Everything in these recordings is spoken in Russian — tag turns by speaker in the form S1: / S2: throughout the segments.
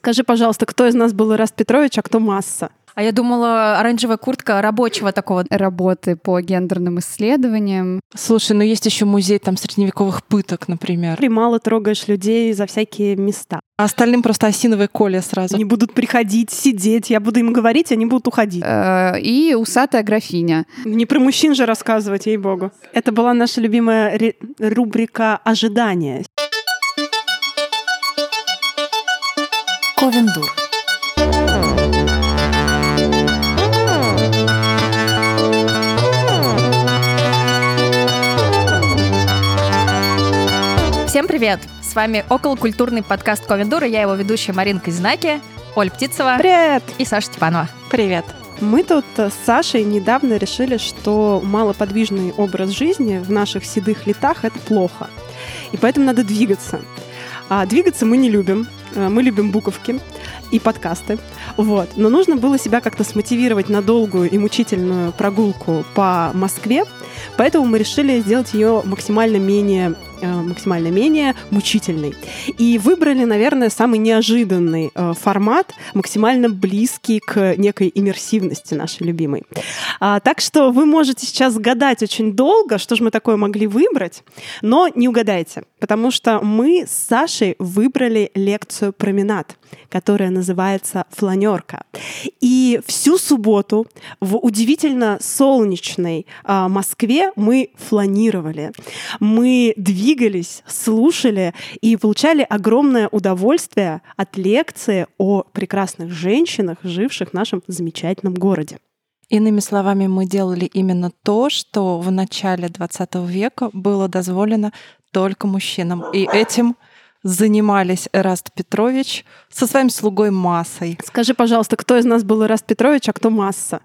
S1: Скажи, пожалуйста, кто из нас был Ираст Петрович, а кто Масса?
S2: А я думала, оранжевая куртка рабочего такого.
S3: Работы по гендерным исследованиям.
S4: Слушай, ну есть еще музей там средневековых пыток, например.
S1: Ты мало трогаешь людей за всякие места.
S4: А остальным просто осиновое коле сразу.
S1: Они будут приходить, сидеть, я буду им говорить, они будут уходить.
S3: Э, И усатая графиня.
S1: Не про мужчин же рассказывать, ей-богу. Это была наша любимая рубрика «Ожидания».
S2: Ковендур. Всем привет! С вами околокультурный подкаст Ковендур, и я его ведущая Маринка Знаки, Оль Птицева
S1: Привет!
S2: и Саша Степанова.
S4: Привет.
S1: Мы тут с Сашей недавно решили, что малоподвижный образ жизни в наших седых летах — это плохо. И поэтому надо двигаться. А двигаться мы не любим. Э, Мы любим буковки и подкасты. Вот. Но нужно было себя как-то смотивировать на долгую и мучительную прогулку по Москве. Поэтому мы решили сделать ее максимально менее максимально менее мучительной. И выбрали, наверное, самый неожиданный э, формат, максимально близкий к некой иммерсивности нашей любимой. А, так что вы можете сейчас гадать очень долго, что же мы такое могли выбрать, но не угадайте, потому что мы с Сашей выбрали лекцию «Променад», которая называется «Фланерка». И всю субботу в удивительно солнечной а, Москве мы фланировали. Мы двигались, слушали и получали огромное удовольствие от лекции о прекрасных женщинах, живших в нашем замечательном городе.
S4: Иными словами, мы делали именно то, что в начале 20 века было дозволено только мужчинам. И этим занимались Эраст Петрович со своим слугой Массой.
S1: Скажи, пожалуйста, кто из нас был Ираст Петрович, а кто Масса?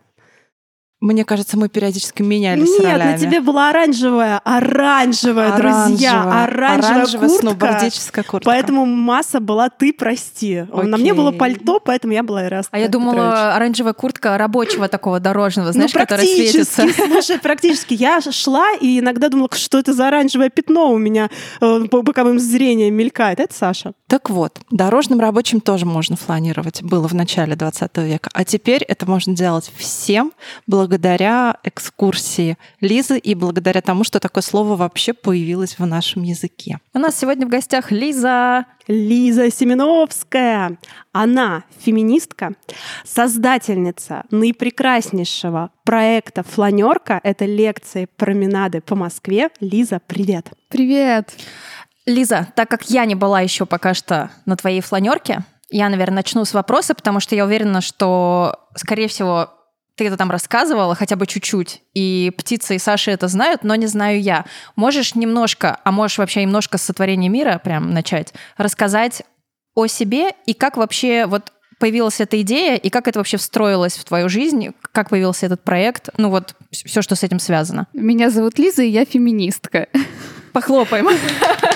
S4: Мне кажется, мы периодически менялись
S1: Нет,
S4: ролями.
S1: на тебе была оранжевая, оранжевая, друзья, оранжевая,
S4: оранжевая
S1: куртка.
S4: сноубордическая куртка.
S1: Поэтому масса была «ты прости». На мне было
S4: Окей.
S1: пальто, поэтому я была Ираст
S2: А я
S1: Петрович.
S2: думала, оранжевая куртка рабочего такого дорожного, знаешь,
S1: ну,
S2: которая
S1: практически,
S2: светится.
S1: слушай, практически. Я шла и иногда думала, что это за оранжевое пятно у меня э, по боковым зрением мелькает. Это Саша.
S4: Так вот, дорожным рабочим тоже можно фланировать. Было в начале 20 века. А теперь это можно делать всем благодаря экскурсии Лизы и благодаря тому, что такое слово вообще появилось в нашем языке.
S2: У нас сегодня в гостях Лиза.
S1: Лиза Семеновская. Она феминистка, создательница наипрекраснейшего проекта «Фланерка». Это лекции променады по Москве. Лиза, привет.
S3: Привет!
S2: Лиза, так как я не была еще пока что на твоей фланерке, я, наверное, начну с вопроса, потому что я уверена, что, скорее всего, ты это там рассказывала хотя бы чуть-чуть, и птица и Саша это знают, но не знаю я. Можешь немножко, а можешь вообще немножко с сотворения мира прям начать, рассказать о себе и как вообще вот появилась эта идея, и как это вообще встроилось в твою жизнь, как появился этот проект, ну вот все, что с этим связано.
S3: Меня зовут Лиза, и я феминистка.
S2: Похлопаем.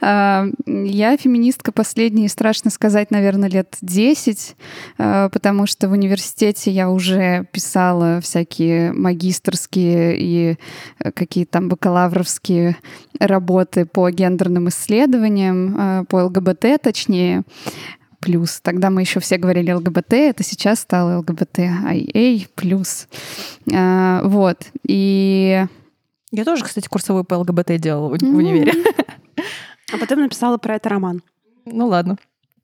S3: А, Я феминистка последние, страшно сказать, наверное, лет 10, а, потому что в университете я уже писала всякие магистрские и э, какие-то там бакалавровские работы по гендерным исследованиям, а, по ЛГБТ точнее. Плюс. Тогда мы еще все говорили ЛГБТ, это сейчас стало ЛГБТ IA плюс. А, Вот. И
S2: Я тоже, кстати, курсовую по ЛГБТ делала в в универе.
S1: А потом написала про это роман.
S2: Ну ладно.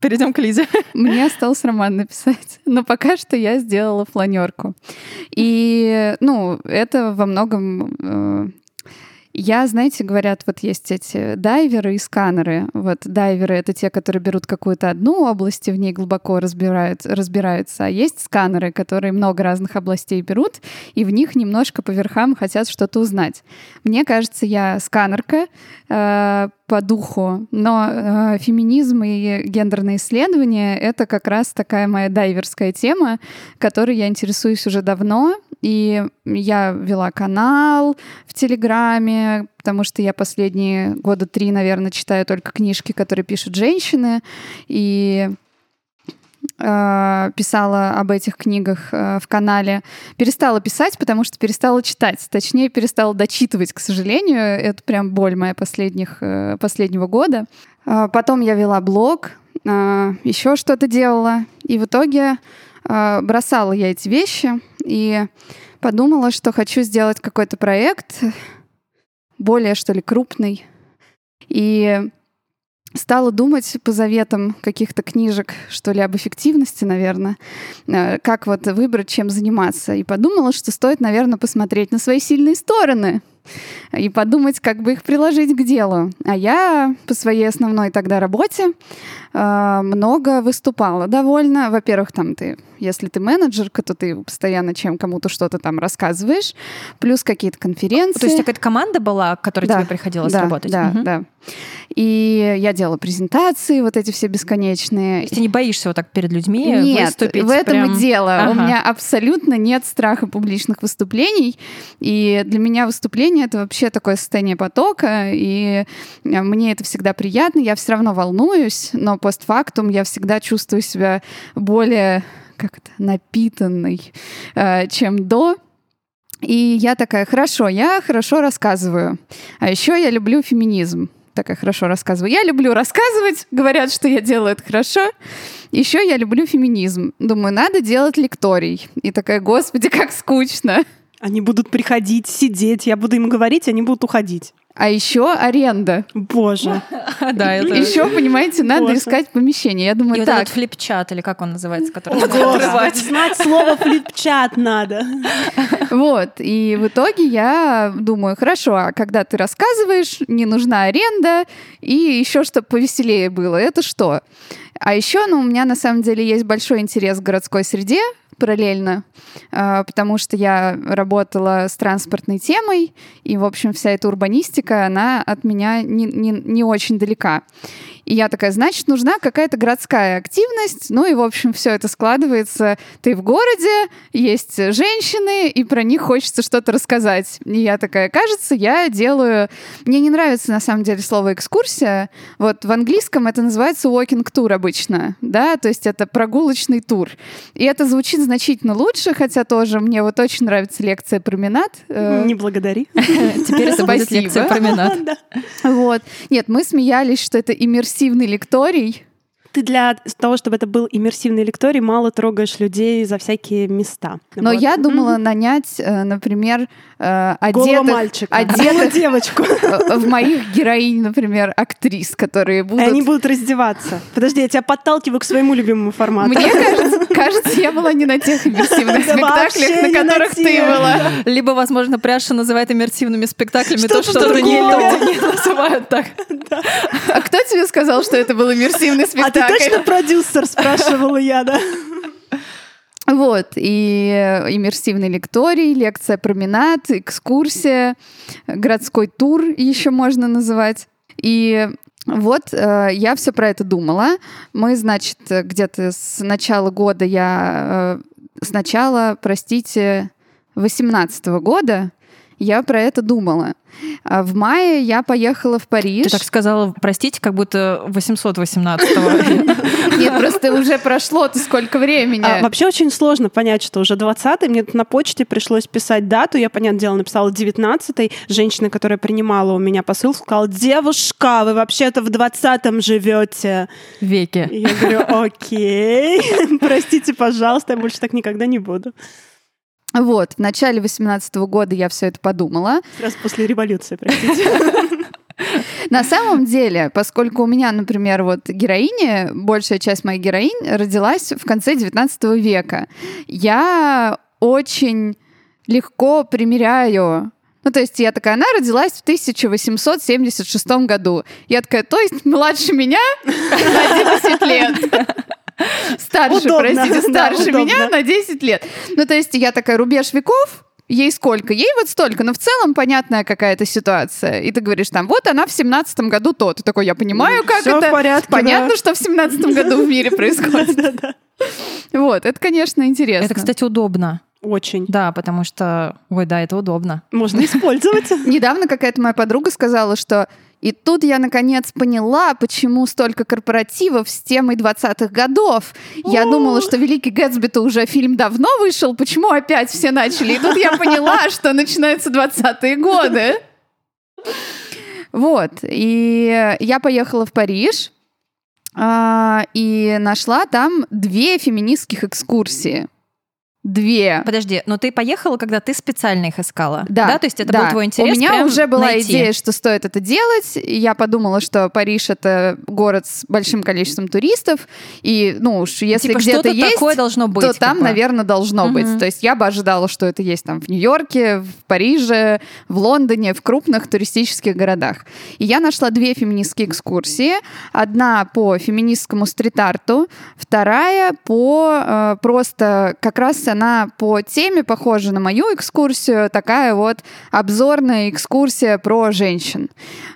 S2: Перейдем к Лизе.
S3: Мне осталось роман написать, но пока что я сделала фланерку. И, ну, это во многом... э, я, знаете, говорят, вот есть эти дайверы и сканеры. Вот дайверы — это те, которые берут какую-то одну область и в ней глубоко разбирают, разбираются. А есть сканеры, которые много разных областей берут и в них немножко по верхам хотят что-то узнать. Мне кажется, я сканерка э, по духу, но э, феминизм и гендерные исследования — это как раз такая моя дайверская тема, которой я интересуюсь уже давно, и я вела канал в Телеграме, потому что я последние года три, наверное, читаю только книжки, которые пишут женщины, и писала об этих книгах э, в канале. Перестала писать, потому что перестала читать. Точнее, перестала дочитывать, к сожалению. Это прям боль моя последних, э, последнего года. Потом я вела блог, еще что-то делала. И в итоге бросала я эти вещи и подумала, что хочу сделать какой-то проект более, что ли, крупный. И стала думать по заветам каких-то книжек, что ли, об эффективности, наверное, э, как вот выбрать, чем заниматься. И подумала, что стоит, наверное, посмотреть на свои сильные стороны и подумать, как бы их приложить к делу. А я по своей основной тогда работе э, много выступала довольно. Во-первых, там ты если ты менеджерка, то ты постоянно чем кому-то что-то там рассказываешь, плюс какие-то конференции.
S2: То есть какая-то команда была, к которой
S3: да,
S2: тебе приходилось
S3: да,
S2: работать?
S3: Да,
S2: угу.
S3: да. И я делала презентации, вот эти все бесконечные.
S2: То есть ты не боишься вот так перед людьми
S3: нет,
S2: выступить?
S3: в этом
S2: прям...
S3: и дело.
S2: Ага.
S3: У меня абсолютно нет страха публичных выступлений. И для меня выступление — это вообще такое состояние потока. И мне это всегда приятно. Я все равно волнуюсь, но постфактум я всегда чувствую себя более как это, напитанный, э, чем до. И я такая, хорошо, я хорошо рассказываю. А еще я люблю феминизм. Такая хорошо рассказываю. Я люблю рассказывать, говорят, что я делаю это хорошо. Еще я люблю феминизм. Думаю, надо делать лекторий. И такая, господи, как скучно.
S1: Они будут приходить, сидеть, я буду им говорить, они будут уходить.
S3: А еще аренда.
S1: Боже.
S2: Да, это...
S3: Еще, понимаете, надо
S1: Боже.
S3: искать помещение. Я думаю,
S2: И вот
S3: так,
S2: этот флип-чат, или как он называется, который открывать.
S1: знать слово флипчат надо.
S3: Вот, и в итоге я думаю, хорошо, а когда ты рассказываешь, не нужна аренда, и еще чтобы повеселее было, это что? А еще, ну, у меня на самом деле есть большой интерес к городской среде, параллельно, а, потому что я работала с транспортной темой, и, в общем, вся эта урбанистика, она от меня не, не, не очень далека. И я такая, значит, нужна какая-то городская активность. Ну и, в общем, все это складывается. Ты в городе, есть женщины, и про них хочется что-то рассказать. И я такая, кажется, я делаю... Мне не нравится, на самом деле, слово «экскурсия». Вот в английском это называется walking tour обычно, да, то есть это прогулочный тур. И это звучит значительно лучше, хотя тоже мне вот очень нравится лекция «Променад». Э,
S1: Не благодари.
S2: Теперь это будет лекция променад.
S3: Вот. Нет, мы смеялись, что это иммерсивный лекторий,
S1: Ты для того, чтобы это был иммерсивный лекторий, мало трогаешь людей за всякие места.
S3: Но
S1: Вот.
S3: я думала
S1: Мгм.
S3: нанять, э, например, э, одетых,
S1: мальчика.
S3: одетых
S1: девочку.
S3: в моих героинь, например, актрис, которые
S1: И
S3: будут...
S1: они будут раздеваться. Подожди, я тебя подталкиваю к своему любимому формату.
S3: Мне кажется, кажется, я была не на тех иммерсивных спектаклях, на которых ты была.
S2: Либо, возможно, Пряша называет иммерсивными спектаклями то, что другие
S1: другое.
S2: люди не называют так.
S3: А кто тебе сказал, что это был иммерсивный
S1: А точно продюсер, спрашивала я, да?
S3: Вот, и иммерсивный лекторий, лекция променад, экскурсия, городской тур еще можно называть. И вот э, я все про это думала. Мы, значит, где-то с начала года я... э, с начала, простите, 18 года я про это думала. А в мае я поехала в Париж.
S2: Ты так сказала, простите, как будто 818-го.
S3: Нет, просто уже прошло-то сколько времени.
S1: А, вообще очень сложно понять, что уже 20-й. Мне на почте пришлось писать дату. Я, понятное дело, написала 19-й. Женщина, которая принимала у меня посыл, сказала, девушка, вы вообще-то в 20-м живете.
S2: Веки.
S1: И я говорю, окей, простите, пожалуйста, я больше так никогда не буду.
S3: Вот, в начале 18 года я все это подумала.
S1: Сразу после революции, простите.
S3: На самом деле, поскольку у меня, например, вот героиня, большая часть моих героинь родилась в конце 19 века, я очень легко примеряю ну, то есть я такая, она родилась в 1876 году. Я такая, то есть младше меня на 10 лет. Старше,
S1: Удобно,
S3: простите,
S1: да,
S3: старше
S1: удобно.
S3: меня на 10 лет. Ну, то есть я такая, рубеж веков, ей сколько? Ей вот столько, но в целом понятная какая-то ситуация. И ты говоришь там, вот она в семнадцатом году то. Ты такой, я понимаю, как
S1: Всё в
S3: это.
S1: порядке,
S3: Понятно,
S1: да.
S3: что в семнадцатом году в мире происходит. Вот, это, конечно, интересно.
S2: Это, кстати, удобно.
S1: Очень.
S2: Да, потому что, ой, да, это удобно.
S1: Можно использовать.
S3: Недавно какая-то моя подруга сказала, что и тут я наконец поняла, почему столько корпоративов с темой 20-х годов. Я думала, что «Великий Гэтсби»-то уже фильм давно вышел, почему опять все начали? И тут я поняла, что начинаются 20-е годы. Вот, и я поехала в Париж, а, и нашла там две феминистских экскурсии. Две.
S2: Подожди, но ты поехала, когда ты специально их искала?
S3: Да.
S2: то есть это
S3: да.
S2: был твой интерес
S3: У меня уже была
S2: найти?
S3: идея, что стоит это делать. Я подумала, что Париж это город с большим количеством туристов. И, ну уж, если
S2: Типа
S3: где-то есть,
S2: такое должно быть.
S3: то там,
S2: бы.
S3: наверное, должно
S2: Мгм.
S3: быть. То есть я бы ожидала, что это есть там в Нью-Йорке, в Париже, в Лондоне, в крупных туристических городах. И я нашла две феминистские экскурсии. Одна по феминистскому стрит-арту, вторая по э, просто как раз она по теме похожа на мою экскурсию, такая вот обзорная экскурсия про женщин.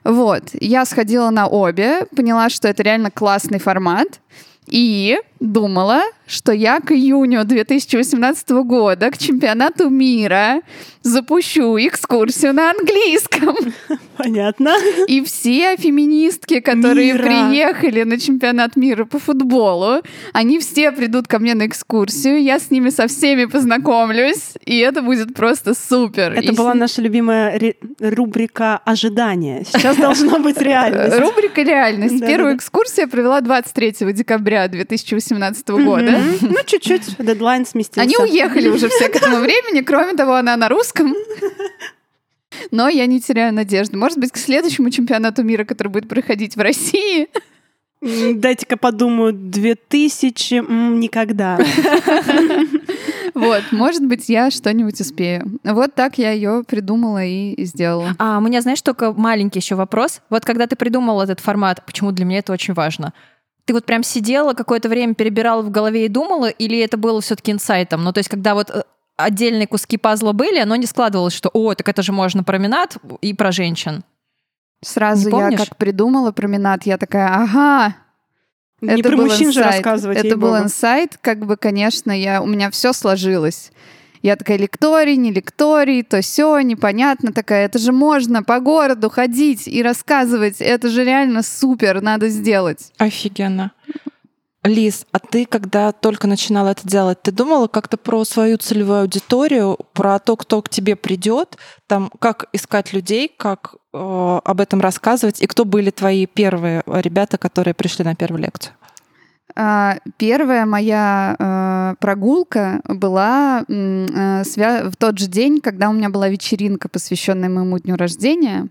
S3: Вот, я сходила на обе, поняла, что это реально классный формат. И думала, что я к июню 2018 года, к чемпионату мира, запущу экскурсию на английском.
S1: Понятно.
S3: И все феминистки, которые
S1: Мира.
S3: приехали на чемпионат мира по футболу, они все придут ко мне на экскурсию, я с ними со всеми познакомлюсь, и это будет просто супер.
S1: Это
S3: И
S1: была
S3: с-
S1: наша любимая ре- рубрика «Ожидание». Сейчас должна быть реальность.
S3: Рубрика «Реальность». Первую экскурсию я провела 23 декабря 2018 года.
S1: Мгм. Ну, чуть-чуть дедлайн сместился.
S3: Они уехали уже все к этому времени. Кроме того, она на русском. Но я не теряю надежды. Может быть, к следующему чемпионату мира, который будет проходить в России,
S1: Дайте-ка подумаю, 2000 м, никогда.
S3: вот, может быть, я что-нибудь успею. Вот так я ее придумала и сделала.
S2: А у меня, знаешь, только маленький еще вопрос. Вот когда ты придумал этот формат, почему для меня это очень важно? Ты вот прям сидела какое-то время, перебирала в голове и думала, или это было все-таки инсайтом? Ну, то есть, когда вот э, отдельные куски пазла были, оно не складывалось, что, о, так это же можно променад и про женщин.
S3: Сразу я как придумала променад, я такая, ага,
S1: Не
S3: это
S1: про
S3: был
S1: мужчин же
S3: инсайт.
S1: рассказывать,
S3: Это был инсайт, как бы, конечно, я, у меня все сложилось. Я такая, лекторий, не лекторий, то все непонятно такая. Это же можно по городу ходить и рассказывать. Это же реально супер, надо сделать.
S4: Офигенно. Лиз, а ты, когда только начинала это делать, ты думала как-то про свою целевую аудиторию, про то, кто к тебе придет, там, как искать людей, как э, об этом рассказывать, и кто были твои первые ребята, которые пришли на первую лекцию?
S3: А, Первая моя э, прогулка была э, в тот же день, когда у меня была вечеринка, посвященная моему дню рождения.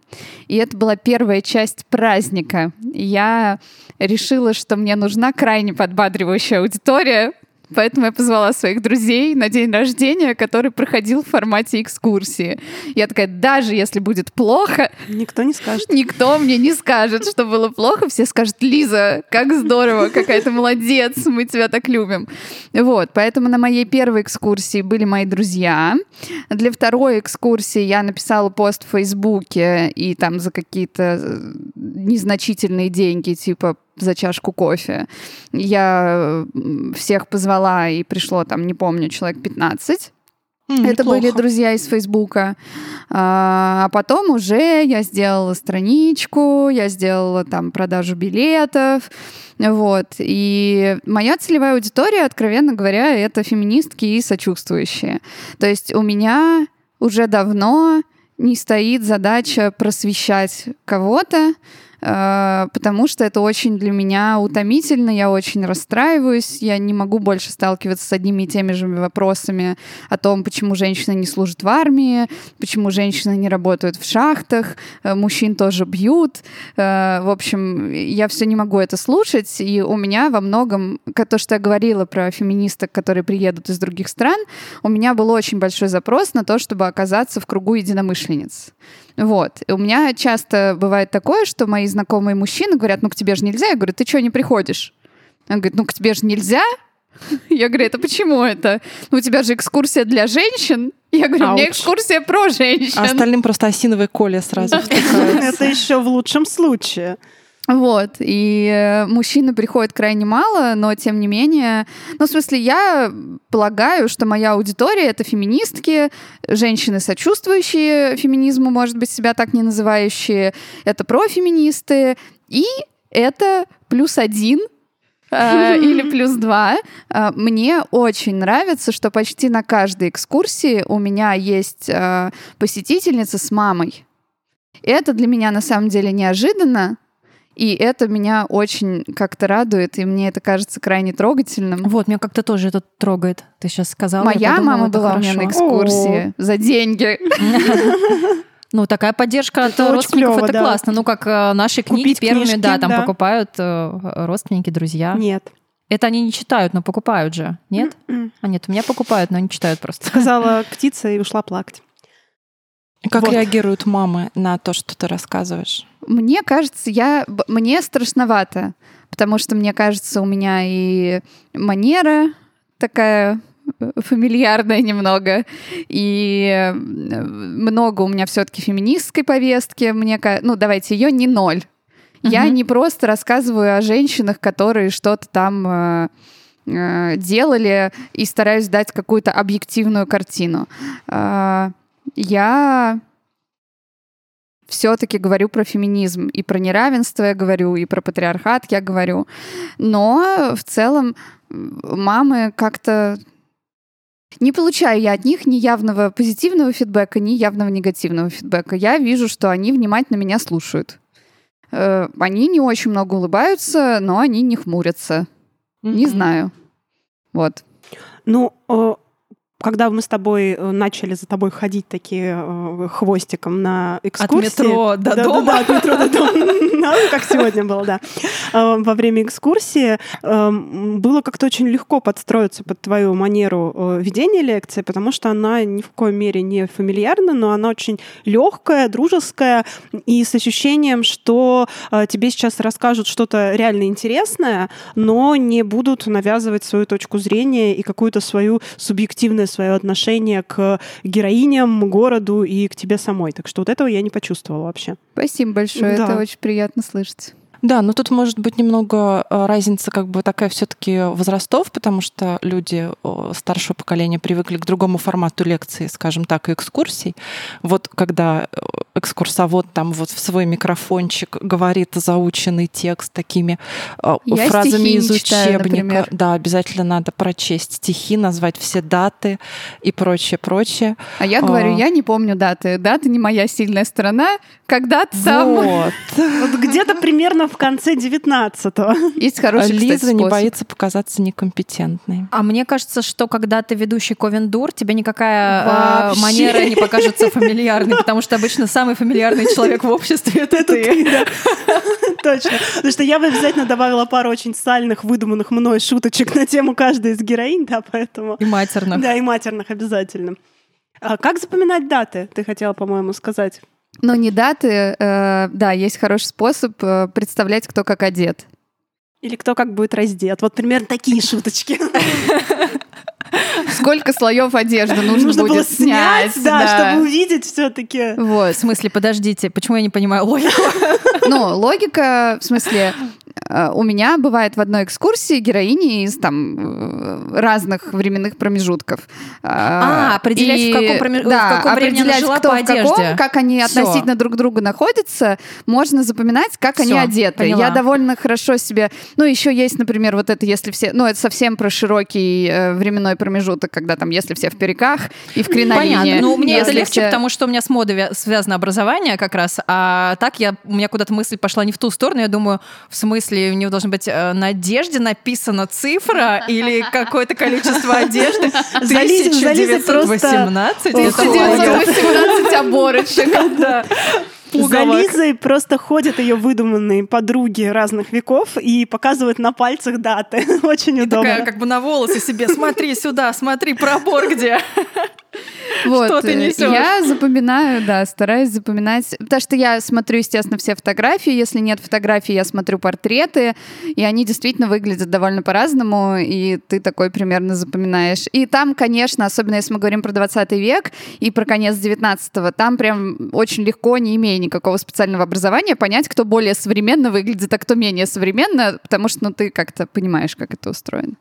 S3: И это была первая часть праздника. Я решила, что мне нужна крайне подбадривающая аудитория, Поэтому я позвала своих друзей на день рождения, который проходил в формате экскурсии. Я такая, даже если будет плохо,
S1: Никто не скажет.
S3: Никто мне не скажет, что было плохо. Все скажут, Лиза, как здорово, какая ты молодец, мы тебя так любим. Вот, поэтому на моей первой экскурсии были мои друзья. Для второй экскурсии я написала пост в Фейсбуке и там за какие-то э, незначительные деньги, типа за чашку кофе. Я всех позвала, и пришло там, не помню, человек 15.
S4: М,
S3: Это были
S4: неплохо.
S3: друзья из Фейсбука. А а потом уже я сделала страничку, я сделала там продажу билетов. Вот. И моя целевая аудитория, откровенно говоря, это феминистки и сочувствующие. То есть у меня уже давно не стоит задача просвещать кого-то, потому что это очень для меня утомительно, я очень расстраиваюсь, я не могу больше сталкиваться с одними и теми же вопросами о том, почему женщины не служат в армии, почему женщины не работают в шахтах, э, мужчин тоже бьют. Э, В общем, я все не могу это слушать, и у меня во многом, то, что я говорила про феминисток, которые приедут из других стран, у меня был очень большой запрос на то, чтобы оказаться в кругу единомышленниц. Вот. И у меня часто бывает такое, что мои знакомые мужчины говорят, ну к тебе же нельзя. Я говорю, ты что не приходишь? Он говорит, ну к тебе же нельзя. Я говорю, это почему это? Ну у тебя же экскурсия для женщин. Я говорю, у меня
S1: Ауч.
S3: экскурсия про женщин.
S4: А остальным просто осиновые коля сразу.
S1: Это еще в лучшем случае.
S3: Вот, и э, мужчины приходят крайне мало, но тем не менее, ну, в смысле, я полагаю, что моя аудитория — это феминистки, женщины, сочувствующие феминизму, может быть, себя так не называющие, это профеминисты, и это плюс один э, или плюс два. Э, Мне очень нравится, что почти на каждой экскурсии у меня есть посетительница с мамой. Это для меня на самом деле неожиданно, И это меня очень как-то радует, и мне это кажется крайне трогательным.
S2: Вот, меня как-то тоже это трогает. Ты сейчас сказала.
S3: Моя подумала, мама была у меня на экскурсии О. за деньги.
S2: Ну, такая поддержка это от родственников клево, это да. классно. Ну, как э, наши книги Купить первыми, книжки, да, там да. покупают э, родственники, друзья.
S1: Нет.
S2: Это они не читают, но покупают же, нет? Mm-mm. А нет, у меня покупают, но не читают просто.
S1: Сказала птица и ушла плакать.
S4: Как вот. реагируют мамы на то, что ты рассказываешь?
S3: Мне кажется, я мне страшновато, потому что мне кажется, у меня и манера такая э, фамильярная немного, и много у меня все-таки феминистской повестки. Мне, ну, давайте ее не ноль. Uh-huh. Я не просто рассказываю о женщинах, которые что-то там э, э, делали, и стараюсь дать какую-то объективную картину. Э, я все-таки говорю про феминизм и про неравенство я говорю, и про патриархат я говорю. Но в целом мамы как-то не получаю я от них ни явного позитивного фидбэка, ни явного негативного фидбэка. Я вижу, что они внимательно меня слушают. Э, они не очень много улыбаются, но они не хмурятся. Mm-hmm. Не знаю. Вот.
S1: Ну, когда мы с тобой э, начали за тобой ходить такие э, хвостиком на экскурсии.
S2: От метро до да, дома. Да, да, от метро до дома.
S1: Как сегодня было, да. Э, во время экскурсии было как-то очень легко подстроиться под твою манеру ведения лекции, потому что она ни в коей мере не фамильярна, но она очень легкая, дружеская и с ощущением, что тебе сейчас расскажут что-то реально интересное, но не будут навязывать свою точку зрения и какую-то свою субъективную свое отношение к героиням, городу и к тебе самой. Так что вот этого я не почувствовала вообще.
S3: Спасибо большое, да. это очень приятно слышать.
S4: Да, но тут может быть немного э, разница как бы такая все-таки возрастов, потому что люди старшего поколения привыкли к другому формату лекции, скажем так, и экскурсий. Вот когда э, экскурсовод там вот в свой микрофончик говорит заученный текст такими э, Я фразами из учебника. Читаю, да, обязательно надо прочесть стихи, назвать все даты и прочее, прочее.
S3: А я говорю, а... я не помню даты. Даты не моя сильная сторона. Когда-то там...
S1: Вот. вот где-то примерно в конце 19-го.
S3: Есть хороший,
S4: Лиза
S3: кстати,
S4: не боится показаться некомпетентной.
S2: А мне кажется, что когда ты ведущий Ковендур, тебе никакая э, манера не покажется фамильярной, потому что обычно самый фамильярный человек в обществе — это ты.
S1: Точно. Потому что я бы обязательно добавила пару очень сальных, выдуманных мной шуточек на тему каждой из героинь, да, поэтому...
S2: И матерных.
S1: Да, и матерных обязательно. А как запоминать даты, ты хотела, по-моему, сказать?
S3: Но не даты, э, да, есть хороший способ э, представлять, кто как одет.
S1: Или кто как будет раздет. Вот примерно такие шуточки.
S3: Сколько слоев одежды нужно, нужно будет снять,
S1: да, да, чтобы увидеть все-таки.
S2: Вот. В смысле, подождите, почему я не понимаю логику?
S3: Ну, логика, в смысле, у меня бывает в одной экскурсии героини из там э, разных временных промежутков.
S2: А, определять, и, в каком, промеж... да, в каком времени она жила кто по одежде. Каком,
S3: как они Всё. относительно друг к другу находятся, можно запоминать, как Всё, они одеты. Поняла. Я довольно хорошо себе... Ну, еще есть, например, вот это, если все... Ну, это совсем про широкий э, временной промежуток, когда там, если все в париках и в кринолине.
S2: Понятно. Ну, мне это легче,
S3: все...
S2: потому что у меня с модой связано образование как раз, а так я, у меня куда-то мысль пошла не в ту сторону, я думаю, в смысле смысле, у него должна быть э, на одежде написана цифра или какое-то количество одежды? 1918?
S3: 1918 оборочек.
S1: За Лизой просто ходят ее выдуманные подруги разных веков и показывают на пальцах даты. Очень удобно.
S2: Такая как бы на волосы себе. Смотри сюда, смотри, пробор где.
S3: Вот. Что ты э, несешь? Я запоминаю, да, стараюсь запоминать. Потому что я смотрю, естественно, все фотографии. Если нет фотографий, я смотрю портреты. И они действительно выглядят довольно по-разному. И ты такой примерно запоминаешь. И там, конечно, особенно если мы говорим про 20 век и про конец 19-го, там прям очень легко, не имея никакого специального образования, понять, кто более современно выглядит, а кто менее современно, потому что ну, ты как-то понимаешь, как это устроено.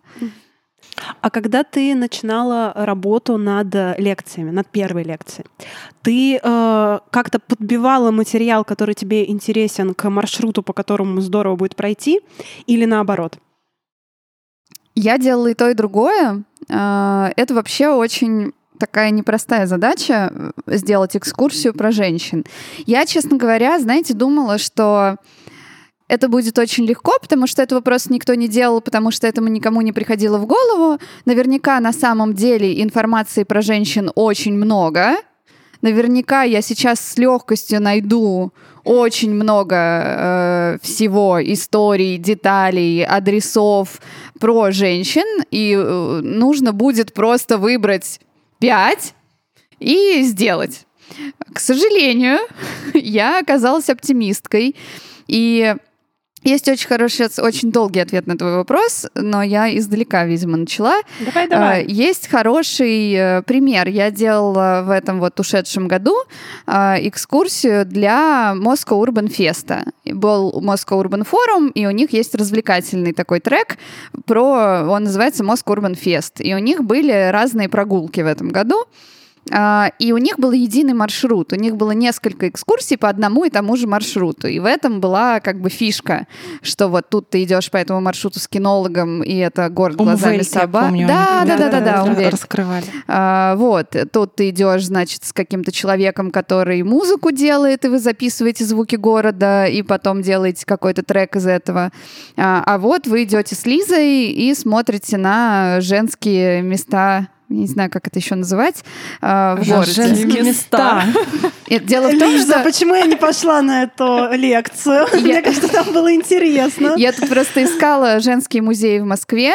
S1: А когда ты начинала работу над лекциями, над первой лекцией, ты э, как-то подбивала материал, который тебе интересен, к маршруту, по которому здорово будет пройти, или наоборот?
S3: Я делала и то, и другое. Э, это вообще очень такая непростая задача э, сделать экскурсию про женщин. Я, честно говоря, знаете, думала, что это будет очень легко, потому что этого просто никто не делал, потому что этому никому не приходило в голову. Наверняка на самом деле информации про женщин очень много. Наверняка я сейчас с легкостью найду очень много э, всего, историй, деталей, адресов про женщин, и э, нужно будет просто выбрать пять и сделать. К сожалению, я оказалась оптимисткой, и есть очень хороший, очень долгий ответ на твой вопрос, но я издалека, видимо, начала.
S1: Давай, давай.
S3: А, Есть хороший э, пример. Я делала в этом вот ушедшем году а, экскурсию для Moscow Urban Fest. Был Moscow Urban Forum, и у них есть развлекательный такой трек про, он называется Moscow Urban Fest. И у них были разные прогулки в этом году. А, И у них был единый маршрут. У них было несколько экскурсий по одному и тому же маршруту. И в этом была как бы фишка, что вот тут ты идешь по этому маршруту с кинологом, и это город глазами
S4: Умвельт,
S3: собак. Да, да, да, да, да, Умвельт.
S4: раскрывали.
S3: А, вот, тут ты идешь, значит, с каким-то человеком, который музыку делает, и вы записываете звуки города, и потом делаете какой-то трек из этого. А, а вот вы идете с Лизой и смотрите на женские места не знаю, как это еще называть, а, в городе.
S4: Женские места.
S3: Дело в том,
S1: Лиза,
S3: что
S1: почему я не пошла на эту лекцию? Мне кажется, там было интересно.
S3: я тут просто искала женские музеи в Москве,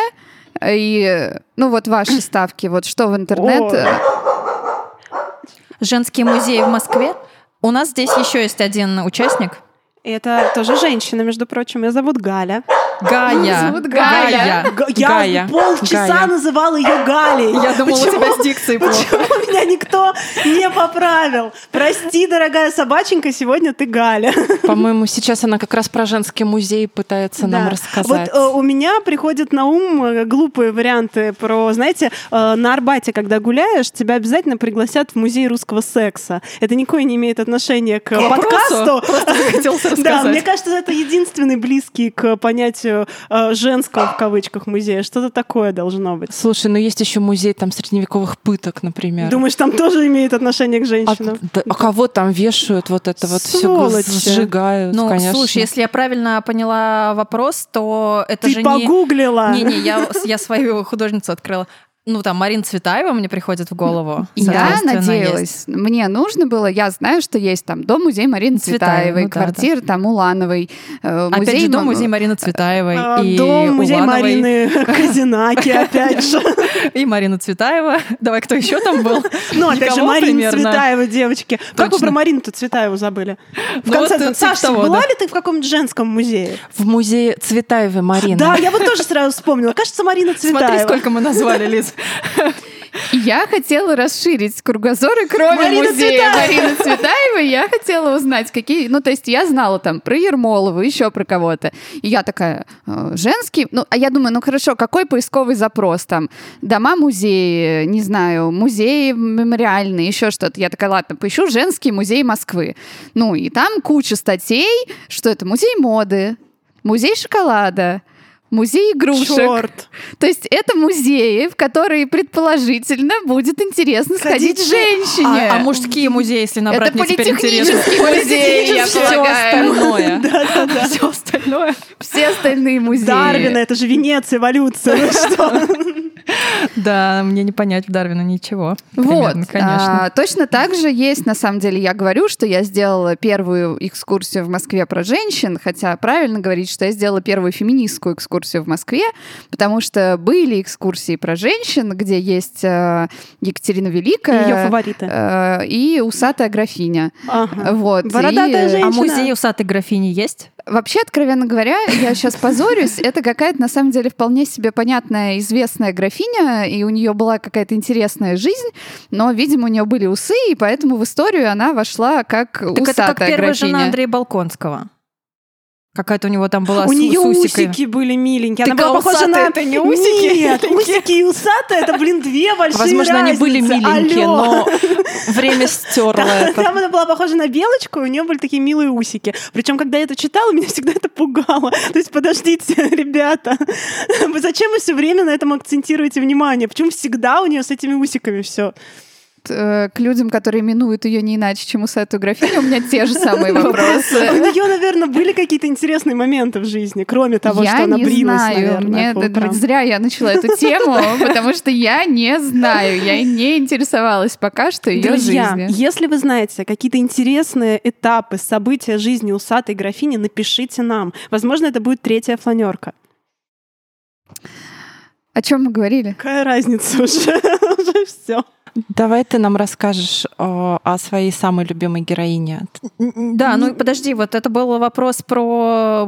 S3: и, ну, вот ваши ставки, вот что в интернет...
S1: О.
S2: Женские музеи в Москве. У нас здесь еще есть один участник.
S1: Это тоже женщина, между прочим. Ее зовут Галя.
S2: Гая.
S3: Зовут Галя.
S1: Га- Я
S4: Гая.
S1: полчаса
S4: Гая.
S1: называла ее Галей.
S2: Я думала, у
S1: Почему-
S2: тебя с дикцией плохо.
S1: Почему меня никто не поправил? Прости, дорогая собаченька, сегодня ты Галя.
S4: По-моему, сейчас она как раз про женский музей пытается нам
S1: Да.
S4: рассказать.
S1: Вот э, у меня приходят на ум э, глупые варианты про, знаете, э, на Арбате, когда гуляешь, тебя обязательно пригласят в музей русского секса. Это никакое не имеет отношения к, подкасту.
S2: Просто захотелось
S1: Да,
S2: рассказать.
S1: мне кажется, это единственный близкий к понятию э, женского в кавычках музея. Что-то такое должно быть.
S4: Слушай, ну есть еще музей там средневековых пыток, например.
S1: Думаешь, там тоже имеет отношение к
S4: а,
S1: женщинам?
S4: да, а кого там вешают вот это вот все
S1: Сволочи.
S4: сжигают,
S2: Ну,
S4: конечно.
S2: слушай, если я правильно поняла вопрос, то это
S1: Ты
S2: же не...
S1: погуглила.
S2: Не-не, я, я свою художницу открыла. Ну, там, Марина Цветаева мне приходит в голову.
S3: Я
S2: Соответственно, есть.
S3: надеялась. Мне нужно было, я знаю, что есть там дом-музей Марины
S2: Цветаевой,
S3: Цветаевой,
S2: ну да,
S3: квартира там Улановой, э,
S2: Опять
S3: музей...
S2: же, дом,
S3: м-
S2: музей Марины Цветаевой
S1: А,
S2: и
S1: Дом, музей
S2: Улановой,
S1: Марины Казинаки, опять же.
S2: и Марина Цветаева. Давай, кто еще там был?
S1: Ну, опять же, Марина. Цветаева, девочки. Как вы про Марину-то Цветаеву забыли? В
S2: Ну,
S1: конце Саша, была ли ты в каком-нибудь женском музее?
S4: В музее Цветаевой Марины.
S1: Да, я вот тоже сразу вспомнила. Кажется, Марина Цветаева.
S2: Смотри, сколько мы назвали, Лиз.
S3: Я хотела расширить кругозор, и кроме
S1: Марина
S3: музея
S1: Цветаева.
S3: Марины Цветаевой, я хотела узнать, какие... Ну, то есть я знала там про Ермолову, еще про кого-то. И я такая, э, женский... Ну, а я думаю, ну хорошо, какой поисковый запрос там? Дома-музеи, не знаю, музеи мемориальные, еще что-то. Я такая, ладно, поищу женский музей Москвы. Ну, и там куча статей, что это музей моды, музей шоколада, музей игрушек.
S1: Черт.
S3: То есть это музеи, в которые предположительно будет интересно
S1: Ходить
S3: сходить
S1: же-
S3: женщине.
S2: А, а мужские музеи, если набрать,
S3: это
S2: мне теперь интересно.
S3: музей, я
S4: Все
S3: полагаю.
S4: остальное.
S1: Да-да-да.
S2: Все остальное.
S3: Все остальные музеи.
S1: Дарвина, это же Венеция, эволюция. Ну что?
S2: Да, мне не понять в Дарвина ничего.
S3: Вот,
S2: Примерно, конечно.
S3: а, точно так же есть, на самом деле, я говорю, что я сделала первую экскурсию в Москве про женщин, хотя правильно говорить, что я сделала первую феминистскую экскурсию в Москве, потому что были экскурсии про женщин, где есть э, Екатерина Великая
S1: Ее фавориты.
S3: э, и усатая графиня.
S1: Ага.
S3: Вот.
S1: Бородатая
S3: и-
S1: женщина.
S2: А музей усатой графини есть?
S3: Вообще, откровенно говоря, я сейчас позорюсь, это какая-то, на самом деле, вполне себе понятная, известная графиня, и у нее была какая-то интересная жизнь, но, видимо, у нее были усы, и поэтому в историю она вошла как
S2: Так это
S3: усатая
S2: как первая
S3: графиня.
S2: жена Андрея Балконского. Какая-то у него там была
S1: У
S2: с,
S1: нее
S2: с усикой.
S1: усики были миленькие.
S2: Так
S1: Она была похожа на...
S2: это не усики?
S1: Нет, усики и усатые, это, блин, две большие
S4: Возможно, они были
S1: разницы.
S4: миленькие,
S1: Алло.
S4: но время стерло это.
S1: Там она была похожа на белочку, и у нее были такие милые усики. Причем, когда я это читала, меня всегда это пугало. То есть, подождите, ребята, вы зачем вы все время на этом акцентируете внимание? Почему всегда у нее с этими усиками все?
S3: Э, к людям, которые именуют ее не иначе, чем усатую графиню, у меня те же самые
S1: У
S3: вопросы.
S1: нее, наверное, были какие-то интересные моменты в жизни, кроме того, что она брилась, наверное,
S3: Мне зря я начала эту тему, потому что я не знаю, я не интересовалась пока что ее жизнью.
S1: если вы знаете какие-то интересные этапы, события жизни усатой графини, напишите нам. Возможно, это будет третья фланерка.
S3: О чем мы говорили?
S1: Какая разница уже? Уже все.
S4: Давай ты нам расскажешь э, о своей самой любимой героине.
S2: Да, ну подожди, вот это был вопрос про...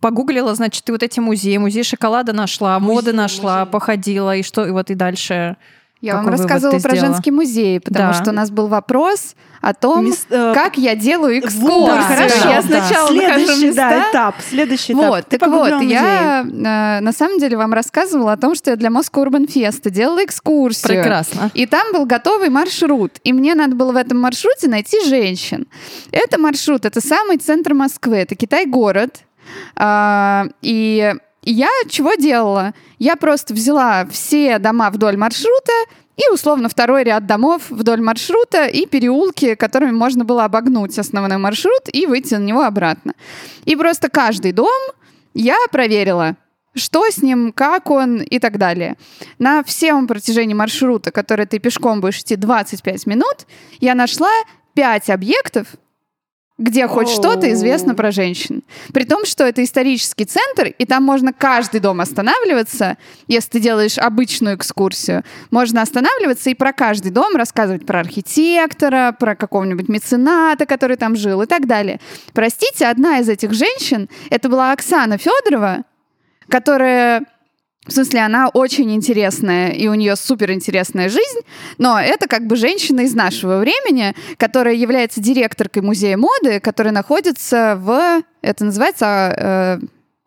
S2: Погуглила, значит, ты вот эти музеи, музей шоколада нашла, моды нашла, походила, и что, и вот и дальше...
S3: Я вам
S2: Какой вывод
S3: рассказывала про
S2: сделала?
S3: женский музей, потому
S2: Да.
S3: что у нас был вопрос о том,
S1: Мис- э,
S3: как я делаю
S1: Вот,
S3: экскурсию.
S1: хорошо.
S3: Я
S2: да.
S3: сначала нахожу
S1: Следующий, да,
S3: места,
S1: этап. Следующий этап.
S3: Вот,
S1: Ты
S3: так вот,
S1: погуглила
S3: я э, на самом деле вам рассказывала о том, что я для Moscow Urban Fest делала экскурсию.
S2: Прекрасно.
S3: И там был готовый маршрут. И мне надо было в этом маршруте найти женщин. Это маршрут, это самый центр Москвы, это Китай-город. А, и я чего делала? Я просто взяла все дома вдоль маршрута и, условно, второй ряд домов вдоль маршрута и переулки, которыми можно было обогнуть основной маршрут и выйти на него обратно. И просто каждый дом я проверила, что с ним, как он и так далее. На всем протяжении маршрута, который ты пешком будешь идти 25 минут, я нашла 5 объектов, где хоть что-то известно про женщин. При том, что это исторический центр, и там можно каждый дом останавливаться, если ты делаешь обычную экскурсию. Можно останавливаться и про каждый дом рассказывать про архитектора, про какого-нибудь мецената, который там жил и так далее. Простите, одна из этих женщин, это была Оксана Федорова, которая в смысле, она очень интересная, и у нее супер интересная жизнь, но это как бы женщина из нашего времени, которая является директоркой музея моды, который находится в, это называется э,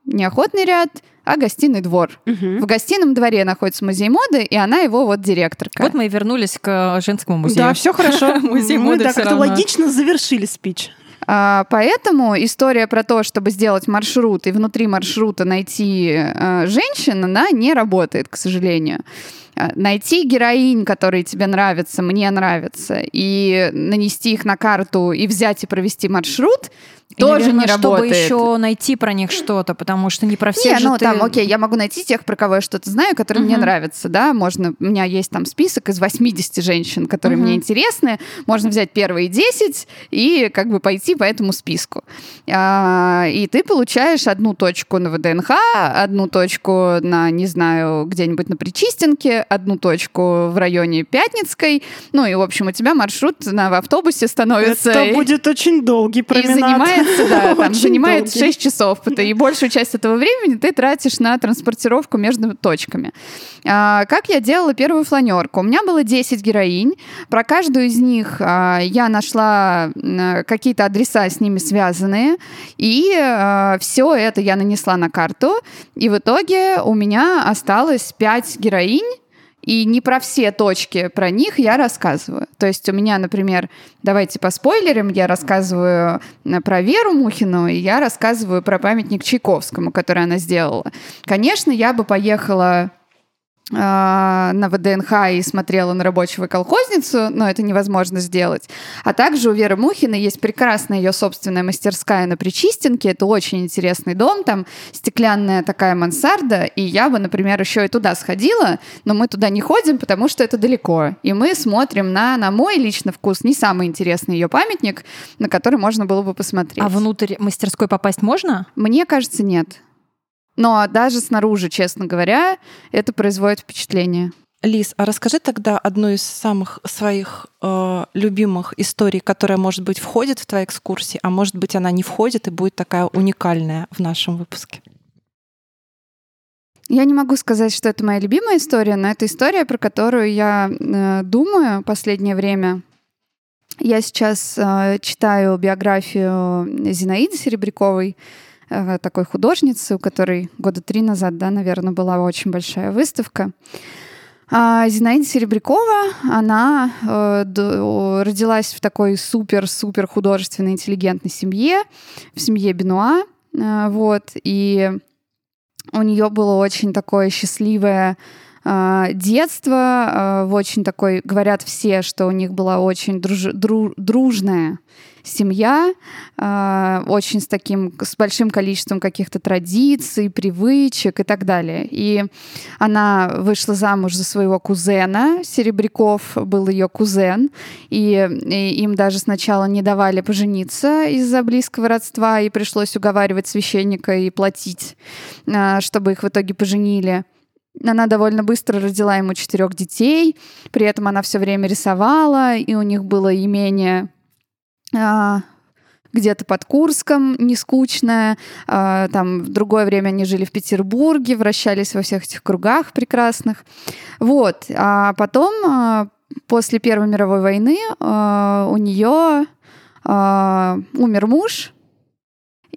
S3: не охотный ряд, а гостиный двор. В гостином дворе находится музей моды, и она его вот директорка.
S2: Вот мы и вернулись к женскому музею.
S1: Да, все хорошо.
S2: Музей
S1: Мы
S2: моды
S1: так как-то
S2: равно.
S1: логично завершили спич.
S3: А, поэтому история про то, чтобы сделать маршрут и внутри маршрута найти э, женщин, она не работает, к сожалению. А, Найти героинь, которые тебе нравятся, мне нравятся, и нанести их на карту и взять и провести маршрут, Тоже
S2: наверное,
S3: не
S2: чтобы
S3: работает.
S2: еще найти про них что-то, потому что не про всех
S3: Не,
S2: же
S3: ну
S2: ты...
S3: там, окей, я могу найти тех, про кого я что-то знаю, которые мне нравятся, да, можно, у меня есть там список из 80 женщин, которые мне интересны, можно взять первые 10 и как бы пойти по этому списку. А, и ты получаешь одну точку на ВДНХ, одну точку на, не знаю, где-нибудь на Причистенке, одну точку в районе Пятницкой, ну и, в общем, у тебя маршрут на в автобусе становится...
S1: Это
S3: и-
S1: будет очень долгий
S3: и
S1: променад.
S3: Занимается, да, там занимает
S1: долгий.
S3: 6 часов. И большую часть этого времени ты тратишь на транспортировку между точками. А, как я делала первую фланерку? У меня было 10 героинь. Про каждую из них а, я нашла какие-то адреса с ними связанные. И все это я нанесла на карту. И в итоге у меня осталось 5 героинь. И не про все точки про них я рассказываю. То есть у меня, например, давайте по спойлерам, я рассказываю э, про Веру Мухину, и я рассказываю про памятник Чайковскому, который она сделала. Конечно, я бы поехала на ВДНХ и смотрела на рабочего колхозницу, но это невозможно сделать. А также у Веры Мухиной есть прекрасная ее собственная мастерская на Причистенке. Это очень интересный дом, там стеклянная такая мансарда, и я бы, например, еще и туда сходила, но мы туда не ходим, потому что это далеко. И мы смотрим на, на мой личный вкус, не самый интересный ее памятник, на который можно было бы посмотреть.
S2: А внутрь мастерской попасть можно?
S3: Мне кажется, нет. Но даже снаружи, честно говоря, это производит впечатление.
S4: Лиз, а расскажи тогда одну из самых своих э, любимых историй, которая, может быть, входит в твои экскурсии, а может быть, она не входит и будет такая уникальная в нашем выпуске.
S3: Я не могу сказать, что это моя любимая история, но это история, про которую я э, думаю последнее время. Я сейчас э, читаю биографию Зинаиды Серебряковой, э, такой художницы, у которой года три назад, да, наверное, была очень большая выставка. А Зинаида Серебрякова, она э, родилась в такой супер-супер художественной, интеллигентной семье, в семье Бенуа, э, вот, и у нее было очень такое счастливое э, детство э, в очень такой, говорят все, что у них была очень друж, дру, дружная семья, э, очень с таким, с большим количеством каких-то традиций, привычек и так далее. И она вышла замуж за своего кузена, Серебряков был ее кузен, и, и им даже сначала не давали пожениться из-за близкого родства, и пришлось уговаривать священника и платить, э, чтобы их в итоге поженили. Она довольно быстро родила ему четырех детей, при этом она все время рисовала, и у них было имение где-то под Курском, не скучная. А, там в другое время они жили в Петербурге, вращались во всех этих кругах прекрасных. Вот. А потом, а, после Первой мировой войны, у нее умер муж,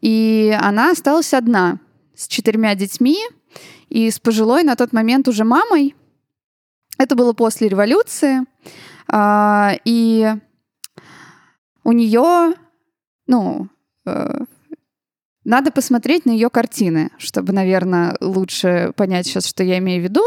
S3: и она осталась одна с четырьмя детьми и с пожилой на тот момент уже мамой. Это было после революции. И у нее, ну, э, надо посмотреть на ее картины, чтобы, наверное, лучше понять сейчас, что я имею в виду.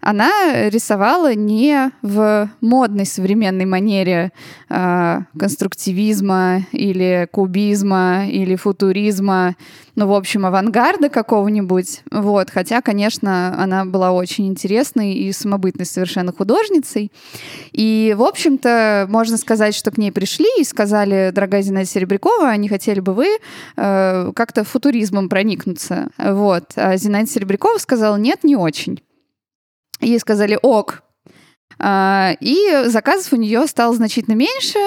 S3: Она рисовала не в модной современной манере э, конструктивизма или кубизма или футуризма, ну, в общем, авангарда какого-нибудь. Вот. Хотя, конечно, она была очень интересной и самобытной совершенно художницей. И, в общем-то, можно сказать, что к ней пришли и сказали, дорогая Зинаида Серебрякова, не хотели бы вы э, как-то футуризмом проникнуться? Вот. А Зинаида Серебрякова сказала, нет, не очень. Ей сказали, ок, и заказов у нее стало значительно меньше,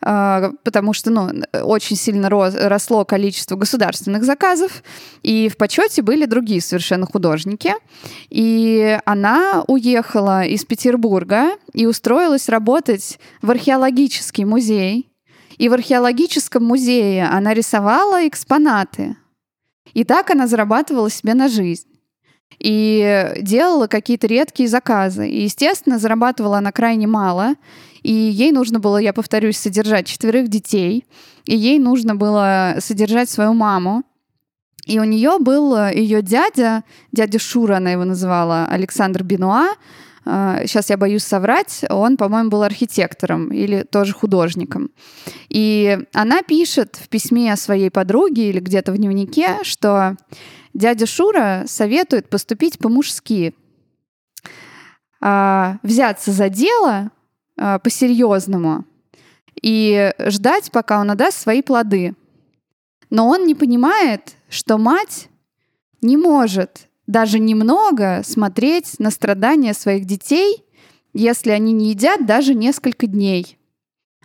S3: а, потому что ну, очень сильно росло количество государственных заказов, и в почете были другие совершенно художники. И она уехала из Петербурга и устроилась работать в археологический музей. И в археологическом музее она рисовала экспонаты. И так она зарабатывала себе на жизнь и делала какие-то редкие заказы. И, естественно, зарабатывала она крайне мало. И ей нужно было, я повторюсь, содержать четверых детей. И ей нужно было содержать свою маму. И у нее был ее дядя, дядя Шура она его называла, Александр Бенуа. Сейчас я боюсь соврать, он, по-моему, был архитектором или тоже художником. И она пишет в письме своей подруге или где-то в дневнике, что Дядя Шура советует поступить по-мужски. А, взяться за дело а, по-серьезному и ждать, пока он отдаст свои плоды. Но он не понимает, что мать не может даже немного смотреть на страдания своих детей, если они не едят даже несколько дней.